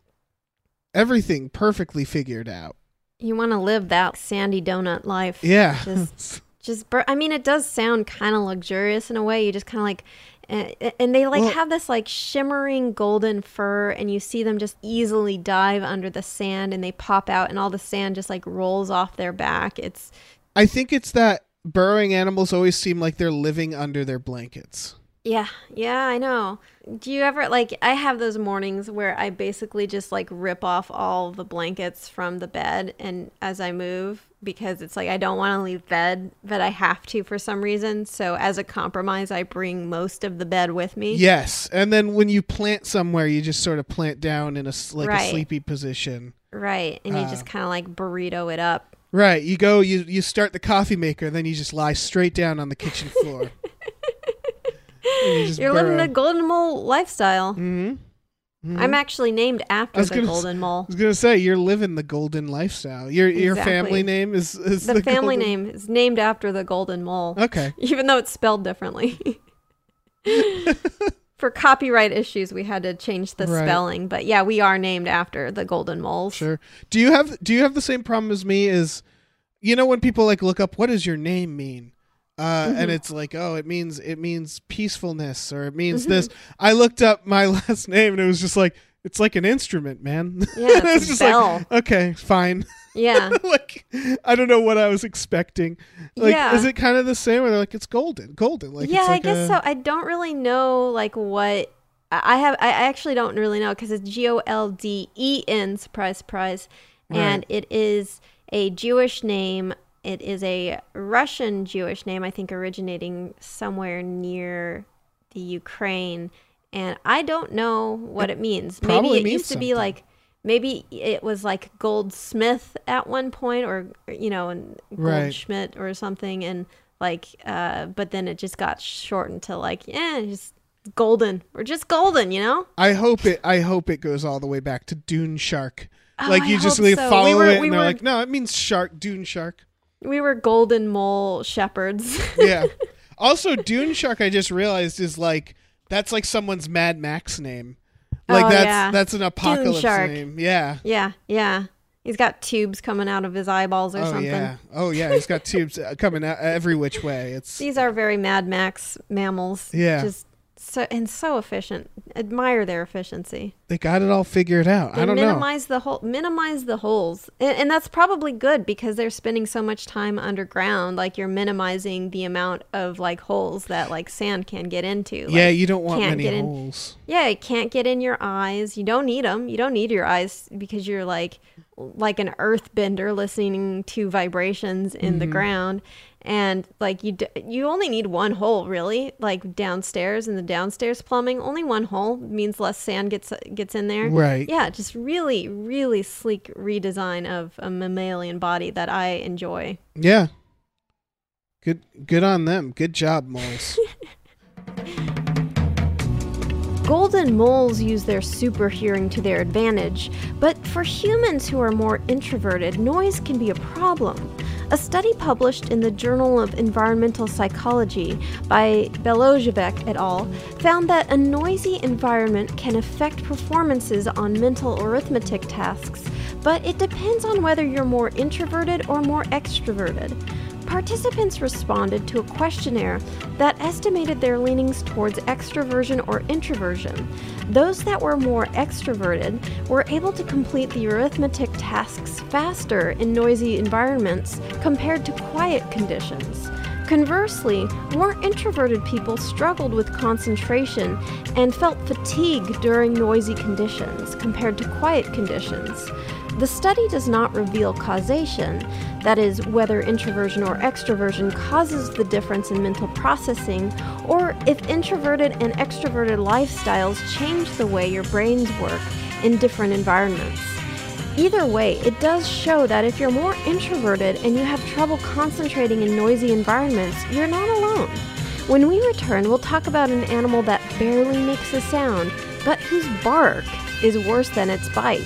everything perfectly figured out. you want to live that sandy donut life Yeah. just just bur- i mean it does sound kind of luxurious in a way you just kind of like uh, and they like Well- have this like shimmering golden fur and you see them just easily dive under the sand and they pop out and all the sand just like rolls off their back it's I think it's that burrowing animals always seem like they're living under their blankets. Yeah, yeah, I know. Do you ever like I have those mornings where I basically just like rip off all the blankets from the bed and as I move because it's like I don't want to leave bed, but I have to for some reason. So as a compromise, I bring most of the bed with me. Yes, and then when you plant somewhere, you just sort of plant down in a like a sleepy position. Right. And you Uh, just kind of like burrito it up. Right, you go, you you start the coffee maker, then you just lie straight down on the kitchen floor. You You're living the golden mole lifestyle. Mhm. I'm actually named after the golden mole. I was gonna say you're living the golden lifestyle. Your your family name is, is The, the, family golden- name is named after the golden mole. Okay. Even though it's spelled differently. For copyright issues, we had to change the Right. spelling. But yeah, we are named after the golden moles. Sure. Do you have do you have the same problem as me? Is you know when people like look up what does your name mean? Uh, Mm-hmm. and it's like oh it means it means peacefulness or it means Mm-hmm. this. I looked up my last name and it was just like it's like an instrument, man. Yeah, it's just bell. like okay, fine. Yeah. like I don't know what I was expecting. Like Yeah. is it kind of the same? Or they're like it's golden, golden. Like yeah, it's like I guess a- so. I don't really know like what I I have. I actually don't really know because it's G O L D E N. Surprise, surprise. And it is a Jewish name. It is a Russian Jewish name. I think originating somewhere near the Ukraine. And I don't know what it, means. Maybe it means used to be like. Maybe it was like goldsmith at one point, or you know, and Right. Goldschmidt or something, and like, uh, but then it just got shortened to like, yeah, just golden or just golden, you know? I hope it. I hope it goes all the way back to Dune Shark. Oh, like I you just hope like, so. We follow were- it, we and they're were- like, no, it means shark, Dune Shark. We were golden mole shepherds. Yeah. also, Dune Shark. I just realized is like that's like someone's Mad Max name. Like Oh, that's yeah. that's an apocalypse name. Yeah. yeah, yeah. He's got tubes coming out of his eyeballs or oh something. yeah. Oh yeah. He's got tubes uh, coming out every which way. It's These are very Mad Max mammals. Yeah. Just so and so efficient. Admire their efficiency. they got it all figured out. They I don't know. minimize the hole, minimize the holes, and, and that's probably good because they're spending so much time underground. Like you're minimizing the amount of like holes that like sand can get into. Yeah, you don't want can't many get in- holes. Yeah, it can't get in your eyes. You don't need them. You don't need your eyes because you're like like an earthbender listening to vibrations in Mm-hmm. the ground. And like you d- you only need one hole really, like downstairs in the downstairs plumbing, only one hole means less sand gets gets in there. Right. Yeah, just really really sleek redesign of a mammalian body that I enjoy. Yeah. Good good on them. Good job, moles. Golden moles use their super hearing to their advantage, but for humans who are more introverted, noise can be a problem. A study published in the Journal of Environmental Psychology by Belojevic et al. found that a noisy environment can affect performances on mental arithmetic tasks, but it depends on whether you're more introverted or more extroverted. Participants responded to a questionnaire that estimated their leanings towards extroversion or introversion. Those that were more extroverted were able to complete the arithmetic tasks faster in noisy environments compared to quiet conditions. Conversely, more introverted people struggled with concentration and felt fatigue during noisy conditions compared to quiet conditions. The study does not reveal causation, that is, whether introversion or extroversion causes the difference in mental processing, or if introverted and extroverted lifestyles change the way your brains work in different environments. Either way, it does show that if you're more introverted and you have trouble concentrating in noisy environments, you're not alone. When we return, we'll talk about an animal that barely makes a sound, but whose bark is worse than its bite.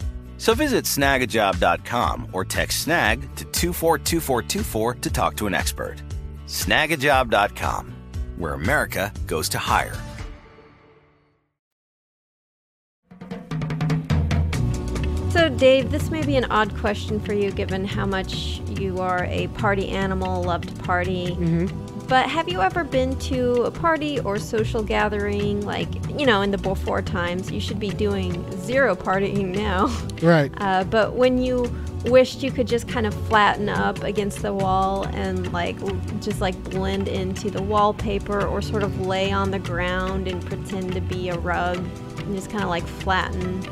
So visit snagajob.com or text snag to 242424 to talk to an expert. Snagajob.com, where America goes to hire. So, Dave, this may be an odd question for you given how much you are a party animal, love to party. Mm-hmm. But have you ever been to a party or social gathering, like, you know, in the before times? You should be doing zero partying now. Right. Uh, but when you wished you could just kind of flatten up against the wall and like just like blend into the wallpaper or sort of lay on the ground and pretend to be a rug and just kind of like flatten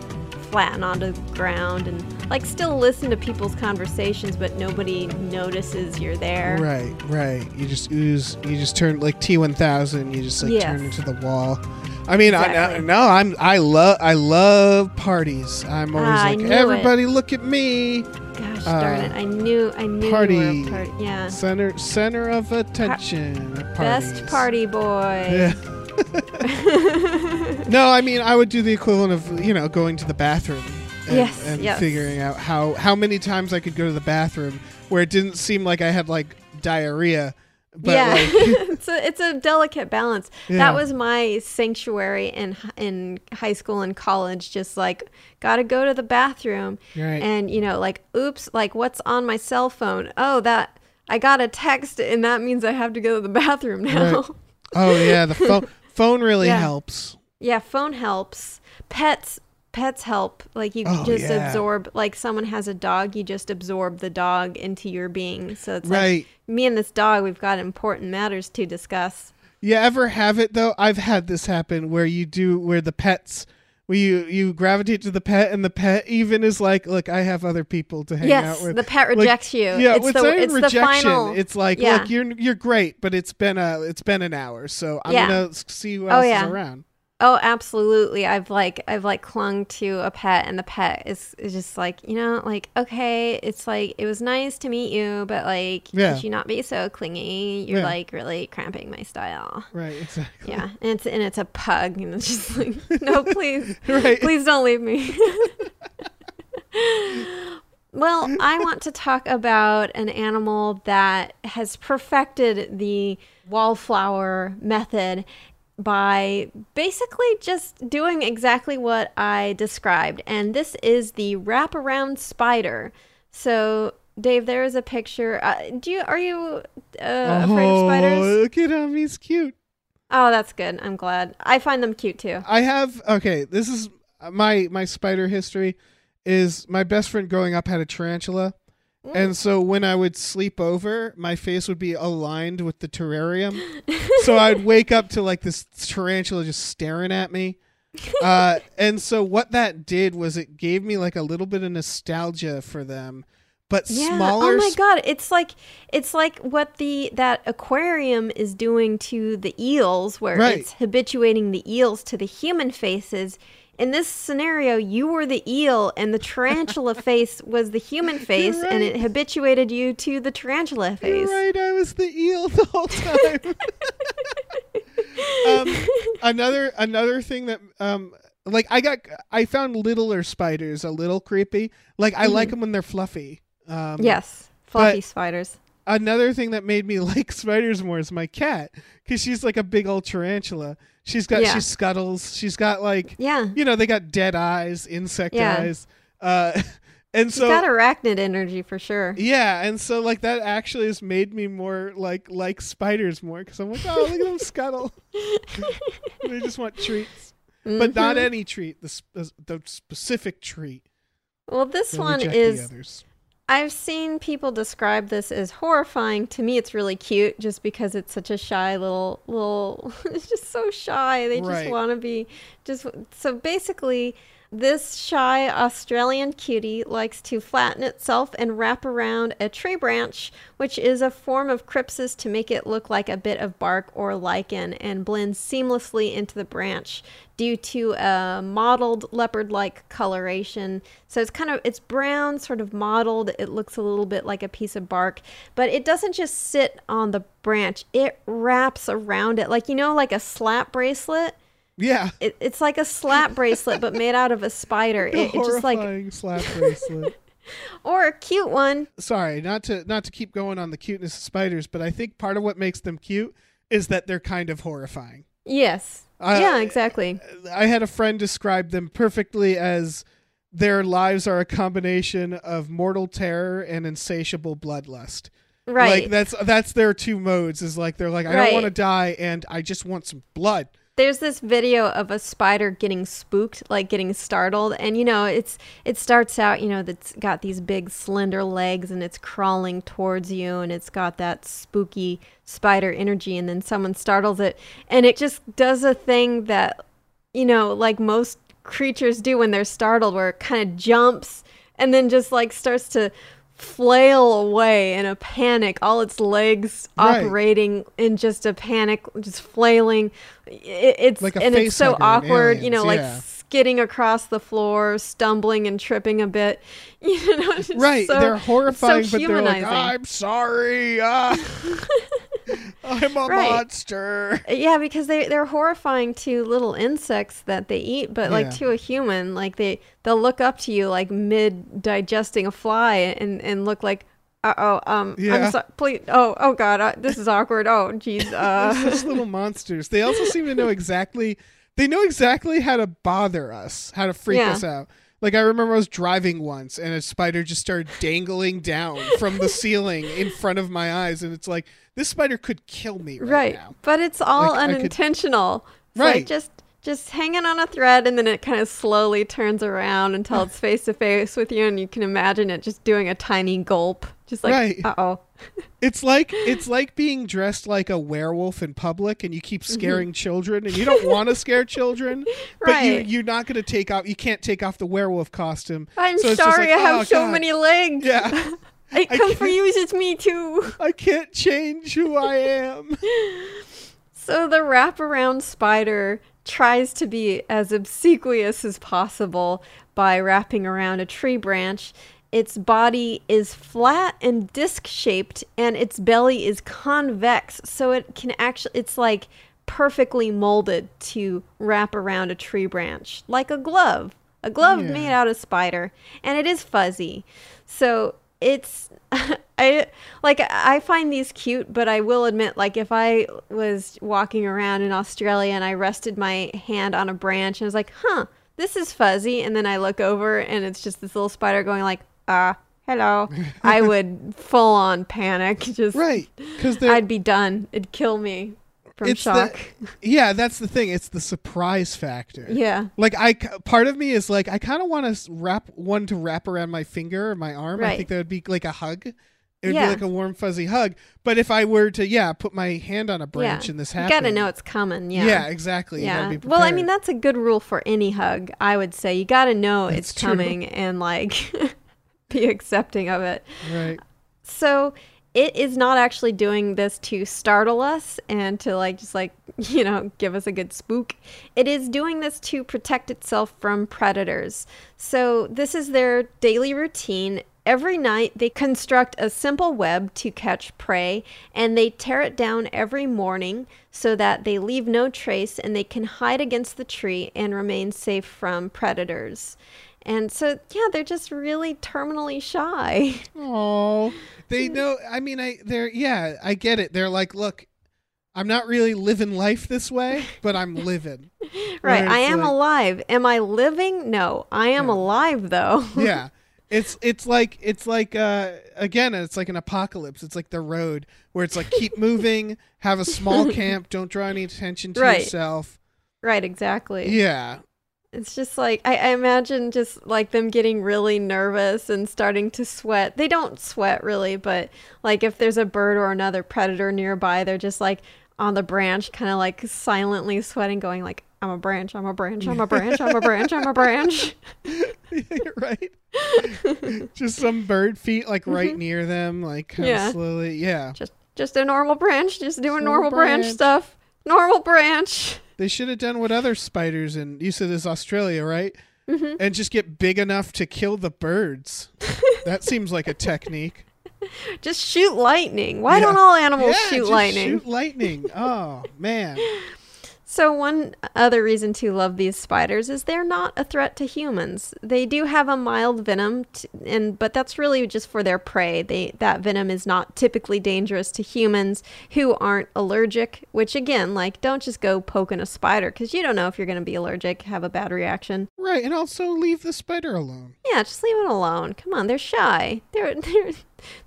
flatten onto the ground and like still listen to people's conversations but nobody notices you're there Right, right. You just ooze. You just turn like T one thousand. You just like Yes. turn into the wall. I mean, I, I, no, I'm I love I love parties. I'm always Ah, like, knew it. everybody, look at me. gosh darn Uh, it i knew i knew party. you were a party yeah Center center of attention. at best party boy Yeah. no, I mean I would do the equivalent of you know going to the bathroom. And, Yes, and yes. figuring out how how many times I could go to the bathroom where it didn't seem like I had like diarrhea, but yeah, like it's a it's a delicate balance. Yeah. That was my sanctuary in in high school and college. Just like gotta go to the bathroom, Right. and you know, like oops, like what's on my cell phone? Oh, that I got a text, and that means I have to go to the bathroom now. Right. oh yeah, the phone phone really Yeah. helps. Yeah, phone helps. Pets pets help. Like you Oh, just yeah. absorb like someone has a dog, you just absorb the dog into your being. So it's Right. like me and this dog, we've got important matters to discuss. You ever have it though? I've had this happen where you do where the pets where you you gravitate to the pet and the pet even is like, look, I have other people to hang Yes, out with. the pet Like, rejects you. Yeah, It's it's, the- it's the final- It's like, Yeah. look, you're you're great, but it's been a it's been an hour, so I'm Yeah. gonna see who Oh, else yeah. is around. Oh, absolutely. I've like I've like clung to a pet and the pet is, is just like, you know, like, okay, it's like it was nice to meet you, but like Yeah. could you not be so clingy? You're Yeah. like really cramping my style. Right, exactly. Yeah. And it's and it's a pug and it's just like, no, please. Right. Please don't leave me. well, I want to talk about an animal that has perfected the wallflower method by basically just doing exactly what I described. And this is the wraparound spider. So, Dave, there is a picture. Uh, do you are you uh, afraid of spiders? look at him, he's cute. Oh, that's good. I'm glad. I find them cute too. I have okay. This is my my spider history. Is my best friend growing up had a tarantula, and so when I would sleep over, my face would be aligned with the terrarium. so I'd wake up to like this tarantula just staring at me. Uh, and so what that did was it gave me like a little bit of nostalgia for them, but smaller. Oh my god, it's like it's like what the that aquarium is doing to the eels where Right. it's habituating the eels to the human faces. In this scenario, you were the eel and the tarantula face was the human face and it habituated you to the tarantula face. You're right. I was the eel the whole time. um, another another thing that um like I got I found littler spiders a little creepy. Like I like them when they're fluffy. Um, Yes, fluffy spiders. Another thing that made me like spiders more is my cat because she's like a big old tarantula. She's got Yeah. she scuttles. She's got like Yeah. you know they got dead eyes, insect Yeah. eyes. Uh, and She's so got arachnid energy for sure. yeah, and so like that actually has made me more like like spiders more because I'm like, oh, look at them scuttle. they just want treats, but not Mhm. any treat. The sp- the specific treat. Well, this They'll one is others. I've seen people describe this as horrifying. To me, it's really cute just because it's such a shy little little. it's just so shy. They just want to be just. So basically, this shy Australian cutie likes to flatten itself and wrap around a tree branch, which is a form of crypsis to make it look like a bit of bark or lichen and blend seamlessly into the branch due to a mottled leopard-like coloration. So it's kind of it's brown, sort of mottled. It looks a little bit like a piece of bark, but it doesn't just sit on the branch. It wraps around it like you know like a slap bracelet. Yeah, It, it's like a slap bracelet but made out of a spider. It, it just like slap bracelet. or a cute one. Sorry, not to not to keep going on the cuteness of spiders, but I think part of what makes them cute is that they're kind of horrifying. Yes. Yeah, exactly. I had a friend describe them perfectly as their lives are a combination of mortal terror and insatiable bloodlust. Right. Like that's that's their two modes. Is like they're like I Right. don't want to die and I just want some blood. There's this video of a spider getting spooked like getting startled and you know it's it starts out you know that's got these big slender legs and it's crawling towards you and it's got that spooky spider energy and then someone startles it and it just does a thing that you know like most creatures do when they're startled where it kind of jumps and then just like starts to flail away in a panic all its legs Right. operating in just a panic just flailing. It, it's Like a and it's so awkward you know Aliens, like skidding across the floor stumbling and tripping a bit. You know it's Right, so- they're horrifying, so but they're like. I'm sorry, uh, I'm a Right. monster. Yeah, because they they're horrifying to little insects that they eat, but like Yeah. to a human, like they they'll look up to you like mid digesting a fly and and look like, uh oh, um, Yeah. I'm sorry, please, oh oh god, uh, this is awkward. Oh jeez, uh, such little monsters. They also seem to know exactly. They know exactly how to bother us, how to freak Yeah. us out. Like I remember I was driving once and a spider just started dangling down from the ceiling in front of my eyes, and it's like this spider could kill me right, right, now. but it's all Like, could- unintentional. So Right. just just hanging on a thread and then it kind of slowly turns around until it's face to face with you and you can imagine it just doing a tiny gulp just like Right. uh-oh It's like it's like being dressed like a werewolf in public, and you keep Mm-hmm. scaring children, and you don't want to scare children, but you you're not going to take off. You can't take off the werewolf costume. i'm So sorry like, i have oh, so God. many legs Yeah, i I come for you it's me too I can't change who I am. So the wraparound spider tries to be as obsequious as possible by wrapping around a tree branch. Its body is flat and disc shaped, and its belly is convex, so it can actually, it's like perfectly molded to wrap around a tree branch, like a glove. A glove Yeah. made out of spider, and it is fuzzy. So it's I like I find these cute, but I will admit like if I was walking around in Australia and I rested my hand on a branch and was like, "Huh, this is fuzzy." And then I look over and it's just this little spider going like, "Ah, hello." I would full on panic. Just Right, because I'd be done. It'd kill me from it's shock. the yeah. That's the thing. It's the surprise factor. yeah. Like I, part of me is like I kind of want to wrap one to wrap around my finger or my arm. right. I think that would be like a hug. It would Yeah. be like a warm fuzzy hug. But if I were to yeah put my hand on a branch yeah. and this happened. you gotta know it's coming. yeah, Yeah. exactly. Yeah. Well, I mean, that's a good rule for any hug, I would say. You got to know That's it's true. coming and like be accepting of it. right. So it is not actually doing this to startle us and to like just like, you know, give us a good spook. It is doing this to protect itself from predators. So this is their daily routine. Every night, they construct a simple web to catch prey, and they tear it down every morning so that they leave no trace and they can hide against the tree and remain safe from predators. And so, yeah, they're just really terminally shy. Oh, they know. I mean, I they're yeah. I get it. They're like, look, I'm not really living life this way, but I'm living. Right. I am like- alive. Am I living? No. I am Yeah. alive though. yeah it's it's like it's like uh again it's like an apocalypse it's like the road where it's like keep moving have a small camp don't draw any attention to Right. yourself right, exactly. yeah It's just like I, I imagine just like them getting really nervous and starting to sweat. They don't sweat really, but like if there's a bird or another predator nearby, they're just like on the branch, kind of like silently sweating, going like, I'm a branch, I'm a branch, I'm a branch, I'm a branch, I'm a branch. You're right just some bird feet like right near them like kind of Mm-hmm. Yeah. slowly yeah Just just a normal branch, just doing Normal normal branch branch. stuff. Normal branch. they should have done what other spiders in you said this australia right Mm-hmm. and just get big enough to kill the birds that seems like a technique Just shoot lightning. Why Yeah. don't all animals Yeah, shoot just lightning? shoot lightning oh man So one other reason to love these spiders is they're not a threat to humans. They do have a mild venom, t- and but that's really just for their prey. They that venom is not typically dangerous to humans who aren't allergic. Which again, like, don't just go poking a spider because you don't know if you're going to be allergic, have a bad reaction. right and also leave the spider alone Yeah, just leave it alone. Come on, they're shy. They're they're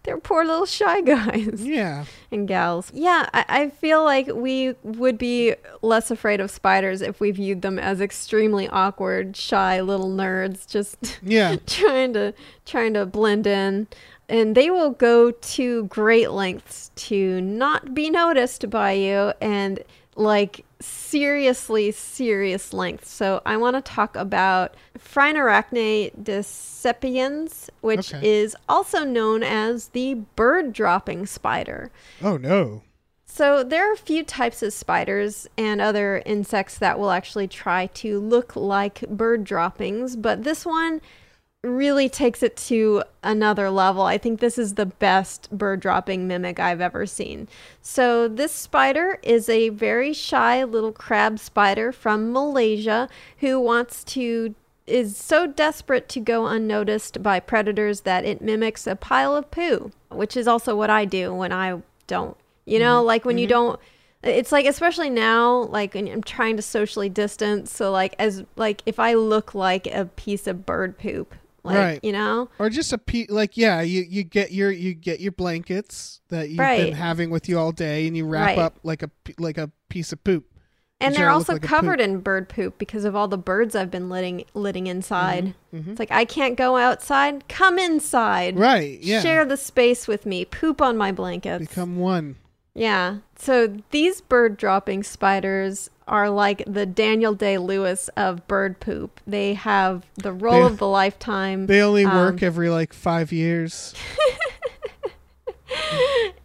they're poor little shy guys yeah and gals. Yeah, I, I feel like we would be less afraid of spiders if we viewed them as extremely awkward, shy little nerds just yeah trying to trying to blend in. And they will go to great lengths to not be noticed by you and like seriously serious length. So I want to talk about Phrynorachne decipiens, which Okay. is also known as the bird dropping spider. Oh no. So there are a few types of spiders and other insects that will actually try to look like bird droppings, but this one really takes it to another level. I think this is the best bird dropping mimic I've ever seen. So this spider is a very shy little crab spider from Malaysia who wants to is so desperate to go unnoticed by predators that it mimics a pile of poo, which is also what I do when I don't. You know, mm-hmm. like when you mm-hmm. don't it's like especially now like when I'm trying to socially distance, so like as like if I look like a piece of bird poop, like, Right. you know? Or just a pe- like yeah, you you get your you get your blankets that you've been having with you all day and you wrap Right. up like a like a piece of poop. And they're also like covered in bird poop because of all the birds I've been letting letting inside. Mhm, mhm. It's like I can't go outside. Come inside. Right, yeah. Share the space with me. Poop on my blankets. Become one. Yeah. So these bird dropping spiders are like the Daniel Day Lewis of bird poop. They have the role They- of the lifetime. They only Um, work every like five years.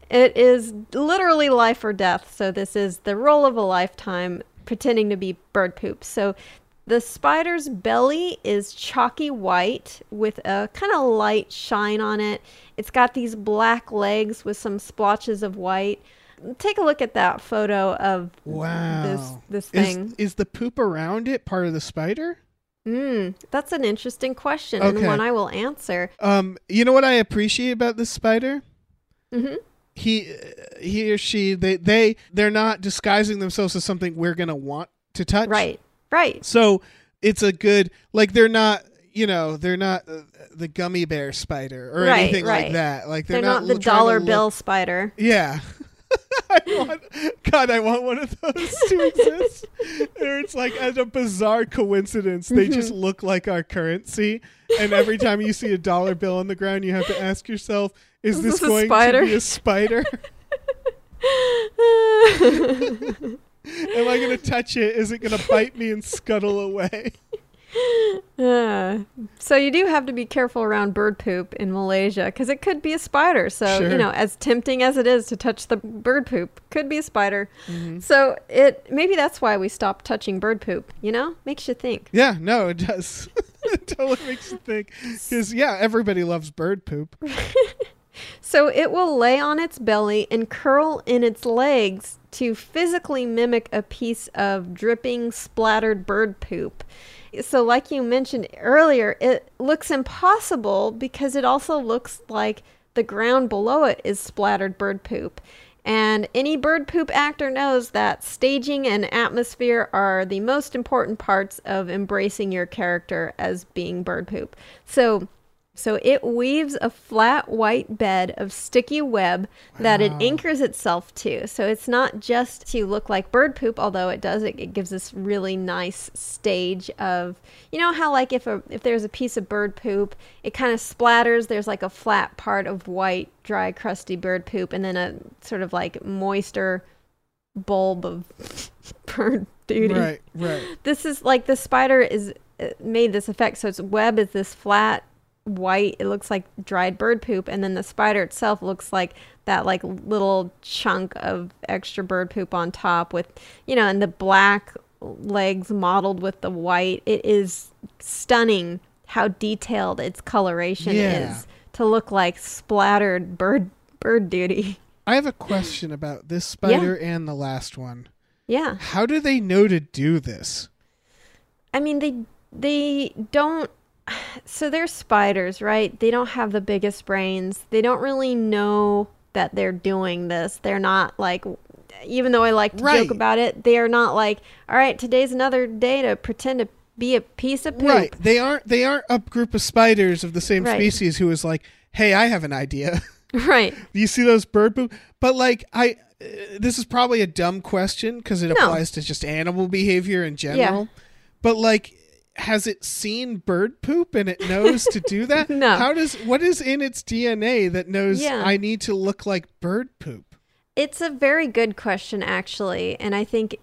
It is literally life or death. So this is the role of a lifetime pretending to be bird poop. So the spider's belly is chalky white with a kind of light shine on it. It's got these black legs with some splotches of white. Take a look at that photo of Wow. this this thing. Is, the poop around it part of the spider? Mm, that's an interesting question and one I will answer. Um, you know what I appreciate about this spider? Mm-hmm. He, he or she, they, they, they're not disguising themselves as something we're gonna want to touch. Right, right. So it's a good, like they're not, you know, they're not uh, the gummy bear spider or Right, anything like that. Like They're, they're, not, the trying to dollar look- bill spider. Yeah. I want, God, I want one of those to exist. Where it's like as a bizarre coincidence, they just Mm-hmm. look like our currency. And every time you see a dollar bill on the ground, you have to ask yourself, is Is this, this going to be a spider? Am I going to touch it? Is it going to bite me and scuttle away? Uh, so you do have to be careful around bird poop in Malaysia because it could be a spider. So Sure. you know, as tempting as it is to touch the bird poop, could be a spider. Mm-hmm. So it maybe that's why we stopped touching bird poop. You know, makes you think. Yeah, no, it does. it totally makes you think. Because, yeah, everybody loves bird poop. So it will lay on its belly and curl in its legs to physically mimic a piece of dripping, splattered bird poop. So, like you mentioned earlier, it looks impossible because it also looks like the ground below it is splattered bird poop. And any bird poop actor knows that staging and atmosphere are the most important parts of embracing your character as being bird poop. So, so it weaves a flat white bed of sticky web that it anchors itself to. So it's not just to look like bird poop, although it does. It, it gives this really nice stage of, you know how like if a if there's a piece of bird poop, it kind of splatters. There's like a flat part of white, dry, crusty bird poop, and then a sort of like moister bulb of bird duty Right, right. this is like the spider is uh, made this effect so its web is this flat white it looks like dried bird poop and then the spider itself looks like that like little chunk of extra bird poop on top with you know and the black legs mottled with the white it is stunning how detailed its coloration Yeah. is to look like splattered bird bird duty I have a question about this spider and the last one. yeah How do they know to do this? I mean, they they don't. So they're spiders, right? They don't have the biggest brains. They don't really know that they're doing this. They're not like, even though I like to Right. joke about it, they are not like, all right, today's another day to pretend to be a piece of poop. Right. They aren't they aren't a group of spiders of the same Right. species who is like, "Hey, I have an idea." Right. you see those bird poop? But like I uh, this is probably a dumb question because it No. applies to just animal behavior in general. But like has it seen bird poop and it knows to do that? No. How does what is in its DNA that knows Yeah. I need to look like bird poop? It's a very good question, actually. And I think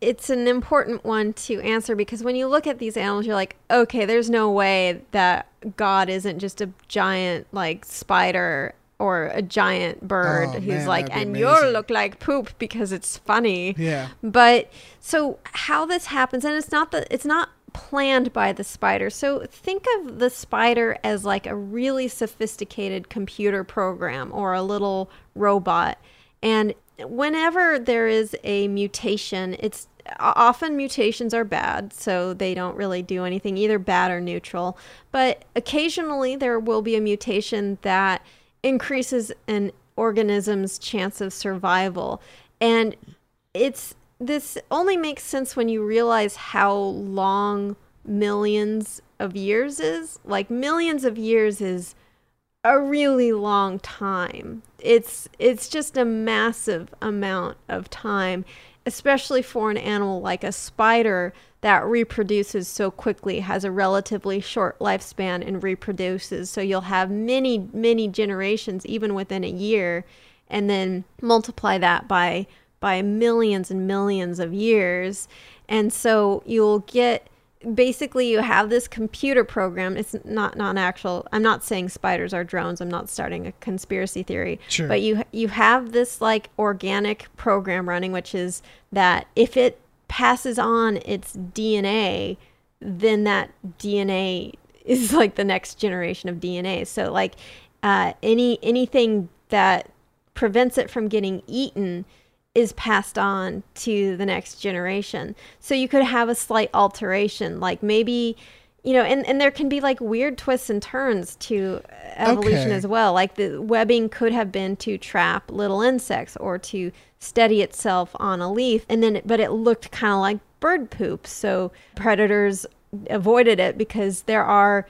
it's an important one to answer because when you look at these animals, you're like, okay, there's no way that God isn't just a giant, like, spider or a giant bird Oh, who's man, like, and you'll look like poop because it's funny. Yeah. But so how this happens, and it's not that it's not planned by the spider. So think of the spider as like a really sophisticated computer program or a little robot. And whenever there is a mutation, it's often mutations are bad, so they don't really do anything either bad or neutral. But occasionally there will be a mutation that increases an organism's chance of survival. And it's this only makes sense when you realize how long millions of years is. Like millions of years is a really long time. It's it's just a massive amount of time. especially for an animal like a spider that reproduces so quickly, has a relatively short lifespan and reproduces. So you'll have many, many generations even within a year, and then multiply that by by millions and millions of years. And so you'll get basically you have this computer program it's not not actual i'm not saying spiders are drones i'm not starting a conspiracy theory Sure. but you you have this like organic program running which is that if it passes on its dna then that dna is like the next generation of dna so like uh, any anything that prevents it from getting eaten is passed on to the next generation. So you could have a slight alteration, like maybe, you know, and, and there can be like weird twists and turns to evolution Okay. as well. Like the webbing could have been to trap little insects or to steady itself on a leaf, and then, but it looked kind of like bird poop. So predators avoided it because there are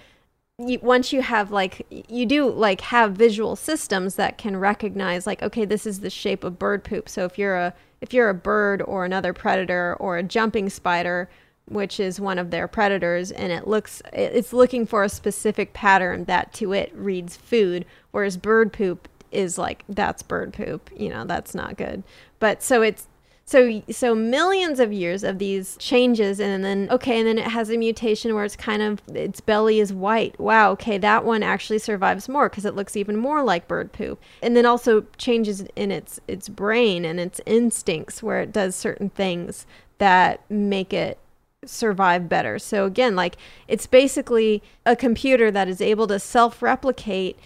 you, once you have like you do like have visual systems that can recognize like okay this is the shape of bird poop. So if you're a if you're a bird or another predator or a jumping spider which is one of their predators and it looks it's looking for a specific pattern that to it reads food whereas bird poop is like that's bird poop you know that's not good. But so it's so so millions of years of these changes and then okay and then it has a mutation where it's kind of its belly is white. Wow okay that one actually survives more because it looks even more like bird poop. And then also changes in its its brain and its instincts where it does certain things that make it survive better. So again like it's basically a computer that is able to self-replicate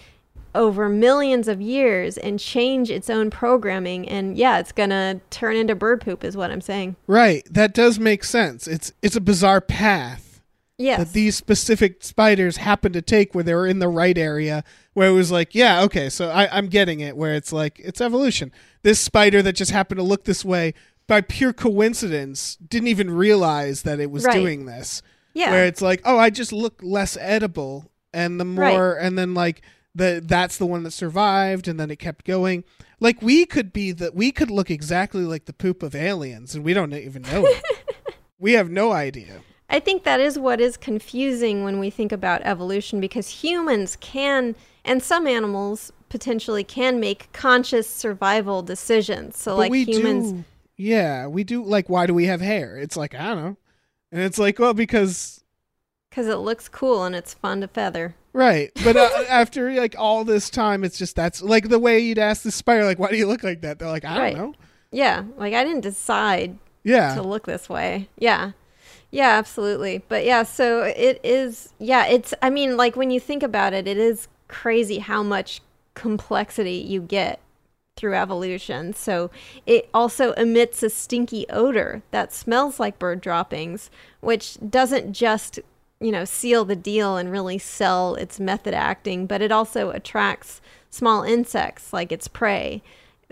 over millions of years and change its own programming and yeah it's gonna turn into bird poop is what i'm saying Right. That does make sense. It's it's a bizarre path yes that these specific spiders happen to take where they were in the right area where it was like, yeah, okay, so I, I'm getting it where it's like it's evolution. This spider that just happened to look this way by pure coincidence didn't even realize that it was Right. doing this. yeah Where it's like, oh, I just look less edible and the Right. more and then like the that's the one that survived and then it kept going. Like we could be that we could look exactly like the poop of aliens and we don't even know it. we have no idea. I think that is what is confusing when we think about evolution because humans can, and some animals potentially can make conscious survival decisions. So, But like we humans, do, yeah, we do. Like, why do we have hair? It's like I don't know, and it's like, well, because because it looks cool and it's fun to feather. right. But uh, after like all this time, it's just that's like the way you'd ask the spider, like, why do you look like that? They're like, I Right. don't know. Yeah, like I didn't decide Yeah, to look this way. Yeah. Yeah, absolutely. But yeah, so it is yeah, it's I mean, like when you think about it, it is crazy how much complexity you get through evolution. So it also emits a stinky odor that smells like bird droppings, which doesn't just, you know, seal the deal and really sell its method acting, but it also attracts small insects like its prey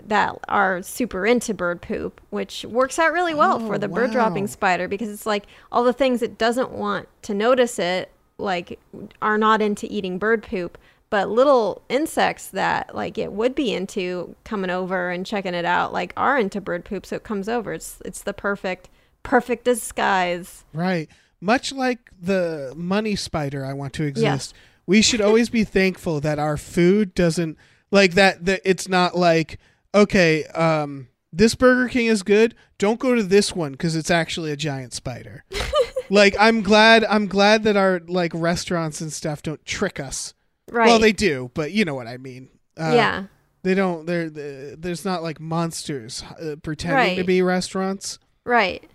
that are super into bird poop, which works out really well Oh, for the oh, bird dropping spider because it's like all the things it doesn't want to notice it like are not into eating bird poop but little insects that like it would be into coming over and checking it out like are into bird poop so it comes over. It's it's the perfect perfect disguise. Right. Much like the money spider, I want to exist. We should always be thankful that our food doesn't like that. That it's not like okay, um, this Burger King is good. Don't go to this one because it's actually a giant spider. like I'm glad I'm glad that our like restaurants and stuff don't trick us. right Well, they do, but you know what I mean. Uh, yeah They don't. They're, they there's not like monsters uh, pretending to be restaurants. Right.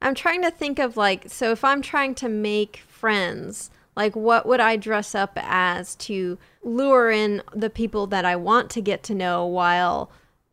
I'm trying to think of like, so if I'm trying to make friends, like what would I dress up as to lure in the people that I want to get to know while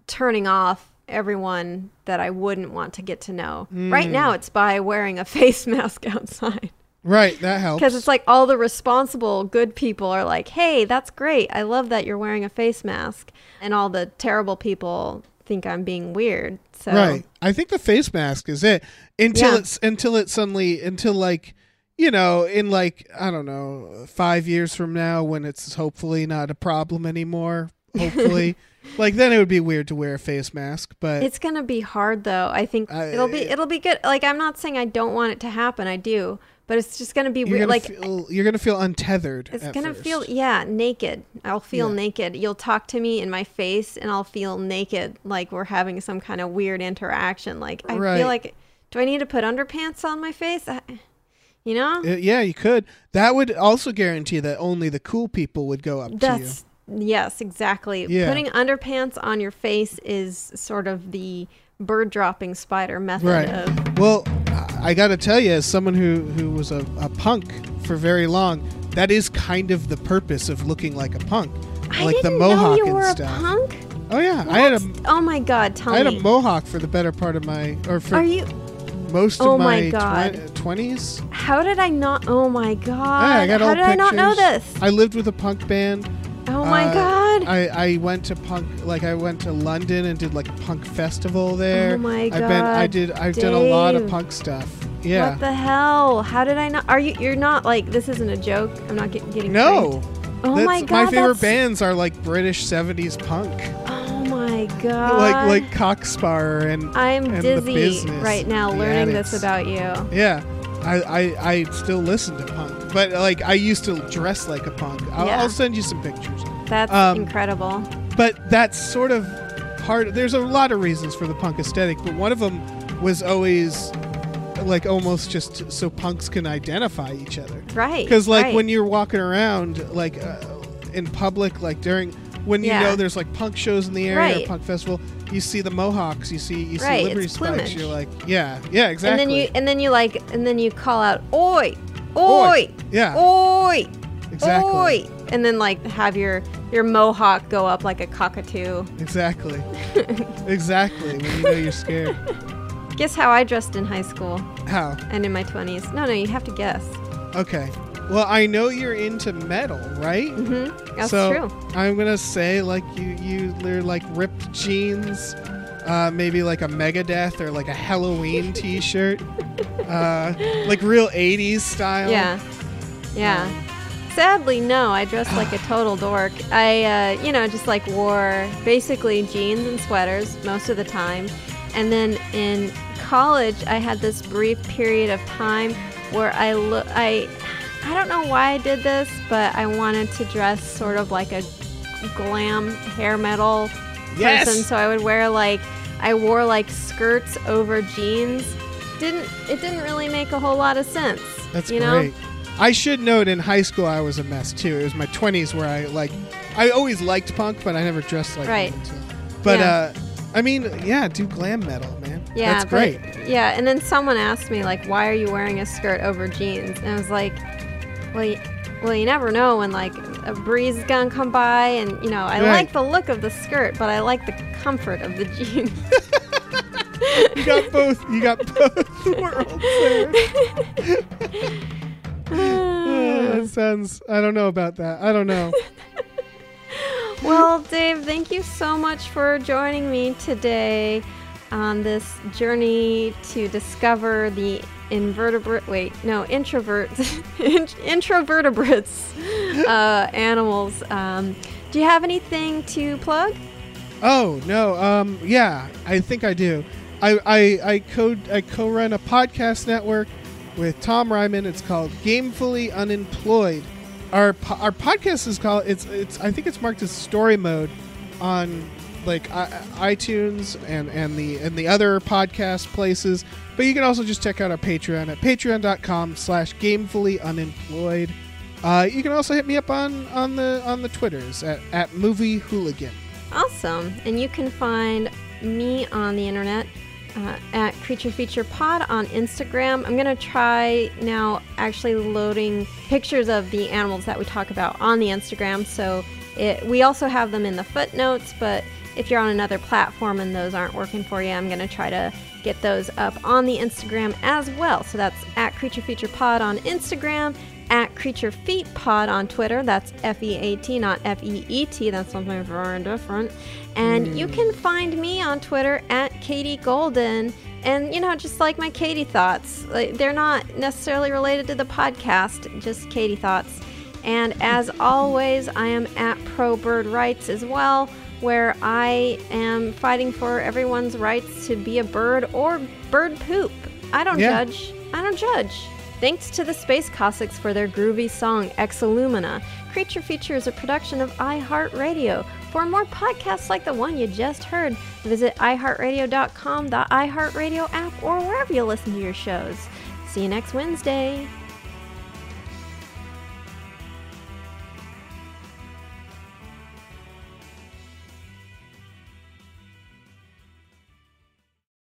turning off everyone that I wouldn't want to get to know? Right mm. now, it's by wearing a face mask outside. Right. That helps. Because it's like all the responsible, good people are like, hey, that's great. I love that you're wearing a face mask. And all the terrible people think I'm being weird. So, Right. I think the face mask is it until Yeah. it's until it suddenly until like you know in like I don't know five years from now when it's hopefully not a problem anymore. hopefully. like then it would be weird to wear a face mask, but It's gonna be hard though. I think I- it'll be it'll be good. Like I'm not saying I don't want it to happen. I do, but it's just gonna be you're weird. gonna Like feel, you're gonna feel untethered. it's gonna first. feel yeah naked. I'll feel Yeah. naked. You'll talk to me in my face, and I'll feel naked. Like we're having some kind of weird interaction. Like I Right. feel like do I need to put underpants on my face? I, you know. Uh, yeah, you could. That would also guarantee that only the cool people would go up to you. Yes, exactly. Yeah. Putting underpants on your face is sort of the bird dropping spider method Right. of Well, I- got to tell you, as someone who who was a, a punk for very long, that is kind of the purpose of looking like a punk, I like the mohawk know you and were stuff. a punk. Oh yeah, I had a oh my god, tell I had a mohawk for the better part of my or for Are you most Oh of my my God. twenties. How did I not? Oh my god! Yeah, I got How old did I not know this? I lived with a punk band. Oh my Uh, god! I, I went to punk like I went to London and did like a punk festival there. Oh my I've been I did I've done a lot of punk stuff. Yeah. What the hell? How did I not? Are you? You're not like this isn't a joke. I'm not get, getting. no. pranked. Oh That's- my god! My favorite bands are like British 70s punk. Oh my god! like like Cock Sparrer and I'm and dizzy right now learning Adicts. this about you. Yeah. I, I, I still listen to punk, but like I used to dress like a punk. I'll, Yeah. I'll send you some pictures. That's Um, incredible. But that's sort of part. There's a lot of reasons for the punk aesthetic, but one of them was always like almost just so punks can identify each other. Right. Because like right. when you're walking around like uh, in public, like during when you Yeah. know there's like punk shows in the area, Right. or punk festival, you see the Mohawks, you see you Right, see Liberty it's Spikes. You're like, yeah, yeah, exactly. And then you and then you like and then you call out oi, oi, Yeah. oi, Exactly. oi, and then like have your your mohawk go up like a cockatoo. Exactly. exactly. When you know you're scared. Guess how I dressed in high school How? and in my twenties? No, no, you have to guess. Okay. Well, I know you're into metal, right? Mm-hmm. That's so true. I'm gonna say like you you they're like ripped jeans, uh, maybe like a Megadeth or like a Halloween T-shirt, uh, like real '80s style. Yeah, yeah. Sadly, no. I dressed like a total dork. I, uh, you know, just like wore basically jeans and sweaters most of the time. And then in college, I had this brief period of time where I look. I, I don't know why I did this, but I wanted to dress sort of like a glam hair metal Yes! person. So I would wear like I wore like skirts over jeans. Didn't it didn't really make a whole lot of sense. That's you know? great. I should note in high school I was a mess too. It was my 20s where I like I always liked punk, but I never dressed like Right. until. But Yeah. uh, I mean, yeah, do glam metal, man. Yeah, that's but- great. yeah, and then someone asked me like, "Why are you wearing a skirt over jeans?" And I was like, "Well, well, you never know when like a breeze is gonna come by, and you know, I Right. like the look of the skirt, but I like the comfort of the jeans." You got both. You got both worlds there. Uh, that sounds. I don't know about that. I don't know. well, Dave, thank you so much for joining me today on this journey to discover the invertebrate. Wait, no, introverts, int- introvertebrates, uh, animals. Um, do you have anything to plug? Oh no. Um. Yeah. I think I do. I I I co I co-run a podcast network with Tom Ryman. It's called Gamefully Unemployed. Our po- our podcast is called. It's it's. I think it's marked as story mode on like iTunes and and the and the other podcast places. But you can also just check out our Patreon at patreon.com slash gamefully unemployed. Uh, you can also hit me up on, on the on the Twitters at, at movie hooligan. Awesome. And you can find me on the internet uh, at Creature Feature Pod on Instagram. I'm going to try now actually loading pictures of the animals that we talk about on the Instagram. So it, we also have them in the footnotes, but if you're on another platform and those aren't working for you, I'm going to try to get those up on the Instagram as well. So that's at Creature Feature Pod on Instagram, at Creature Feet Pod on Twitter. That's F E A T, not F E E T. That's something very different. And you hmm. can find me on Twitter at Katie Golden. And you know, just like my Katie thoughts, like, they're not necessarily related to the podcast, just Katie thoughts. And as always, I am at Pro Bird Rights as well, where I am fighting for everyone's rights to be a bird or bird poop. I don't Yeah. judge. I don't judge. Thanks to the Space Cossacks for their groovy song Exalumina. Creature Feature is a production of iHeartRadio. For more podcasts like the one you just heard, visit iHeartRadio.com, the iHeartRadio app, or wherever you listen to your shows. See you next Wednesday.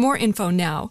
more info now.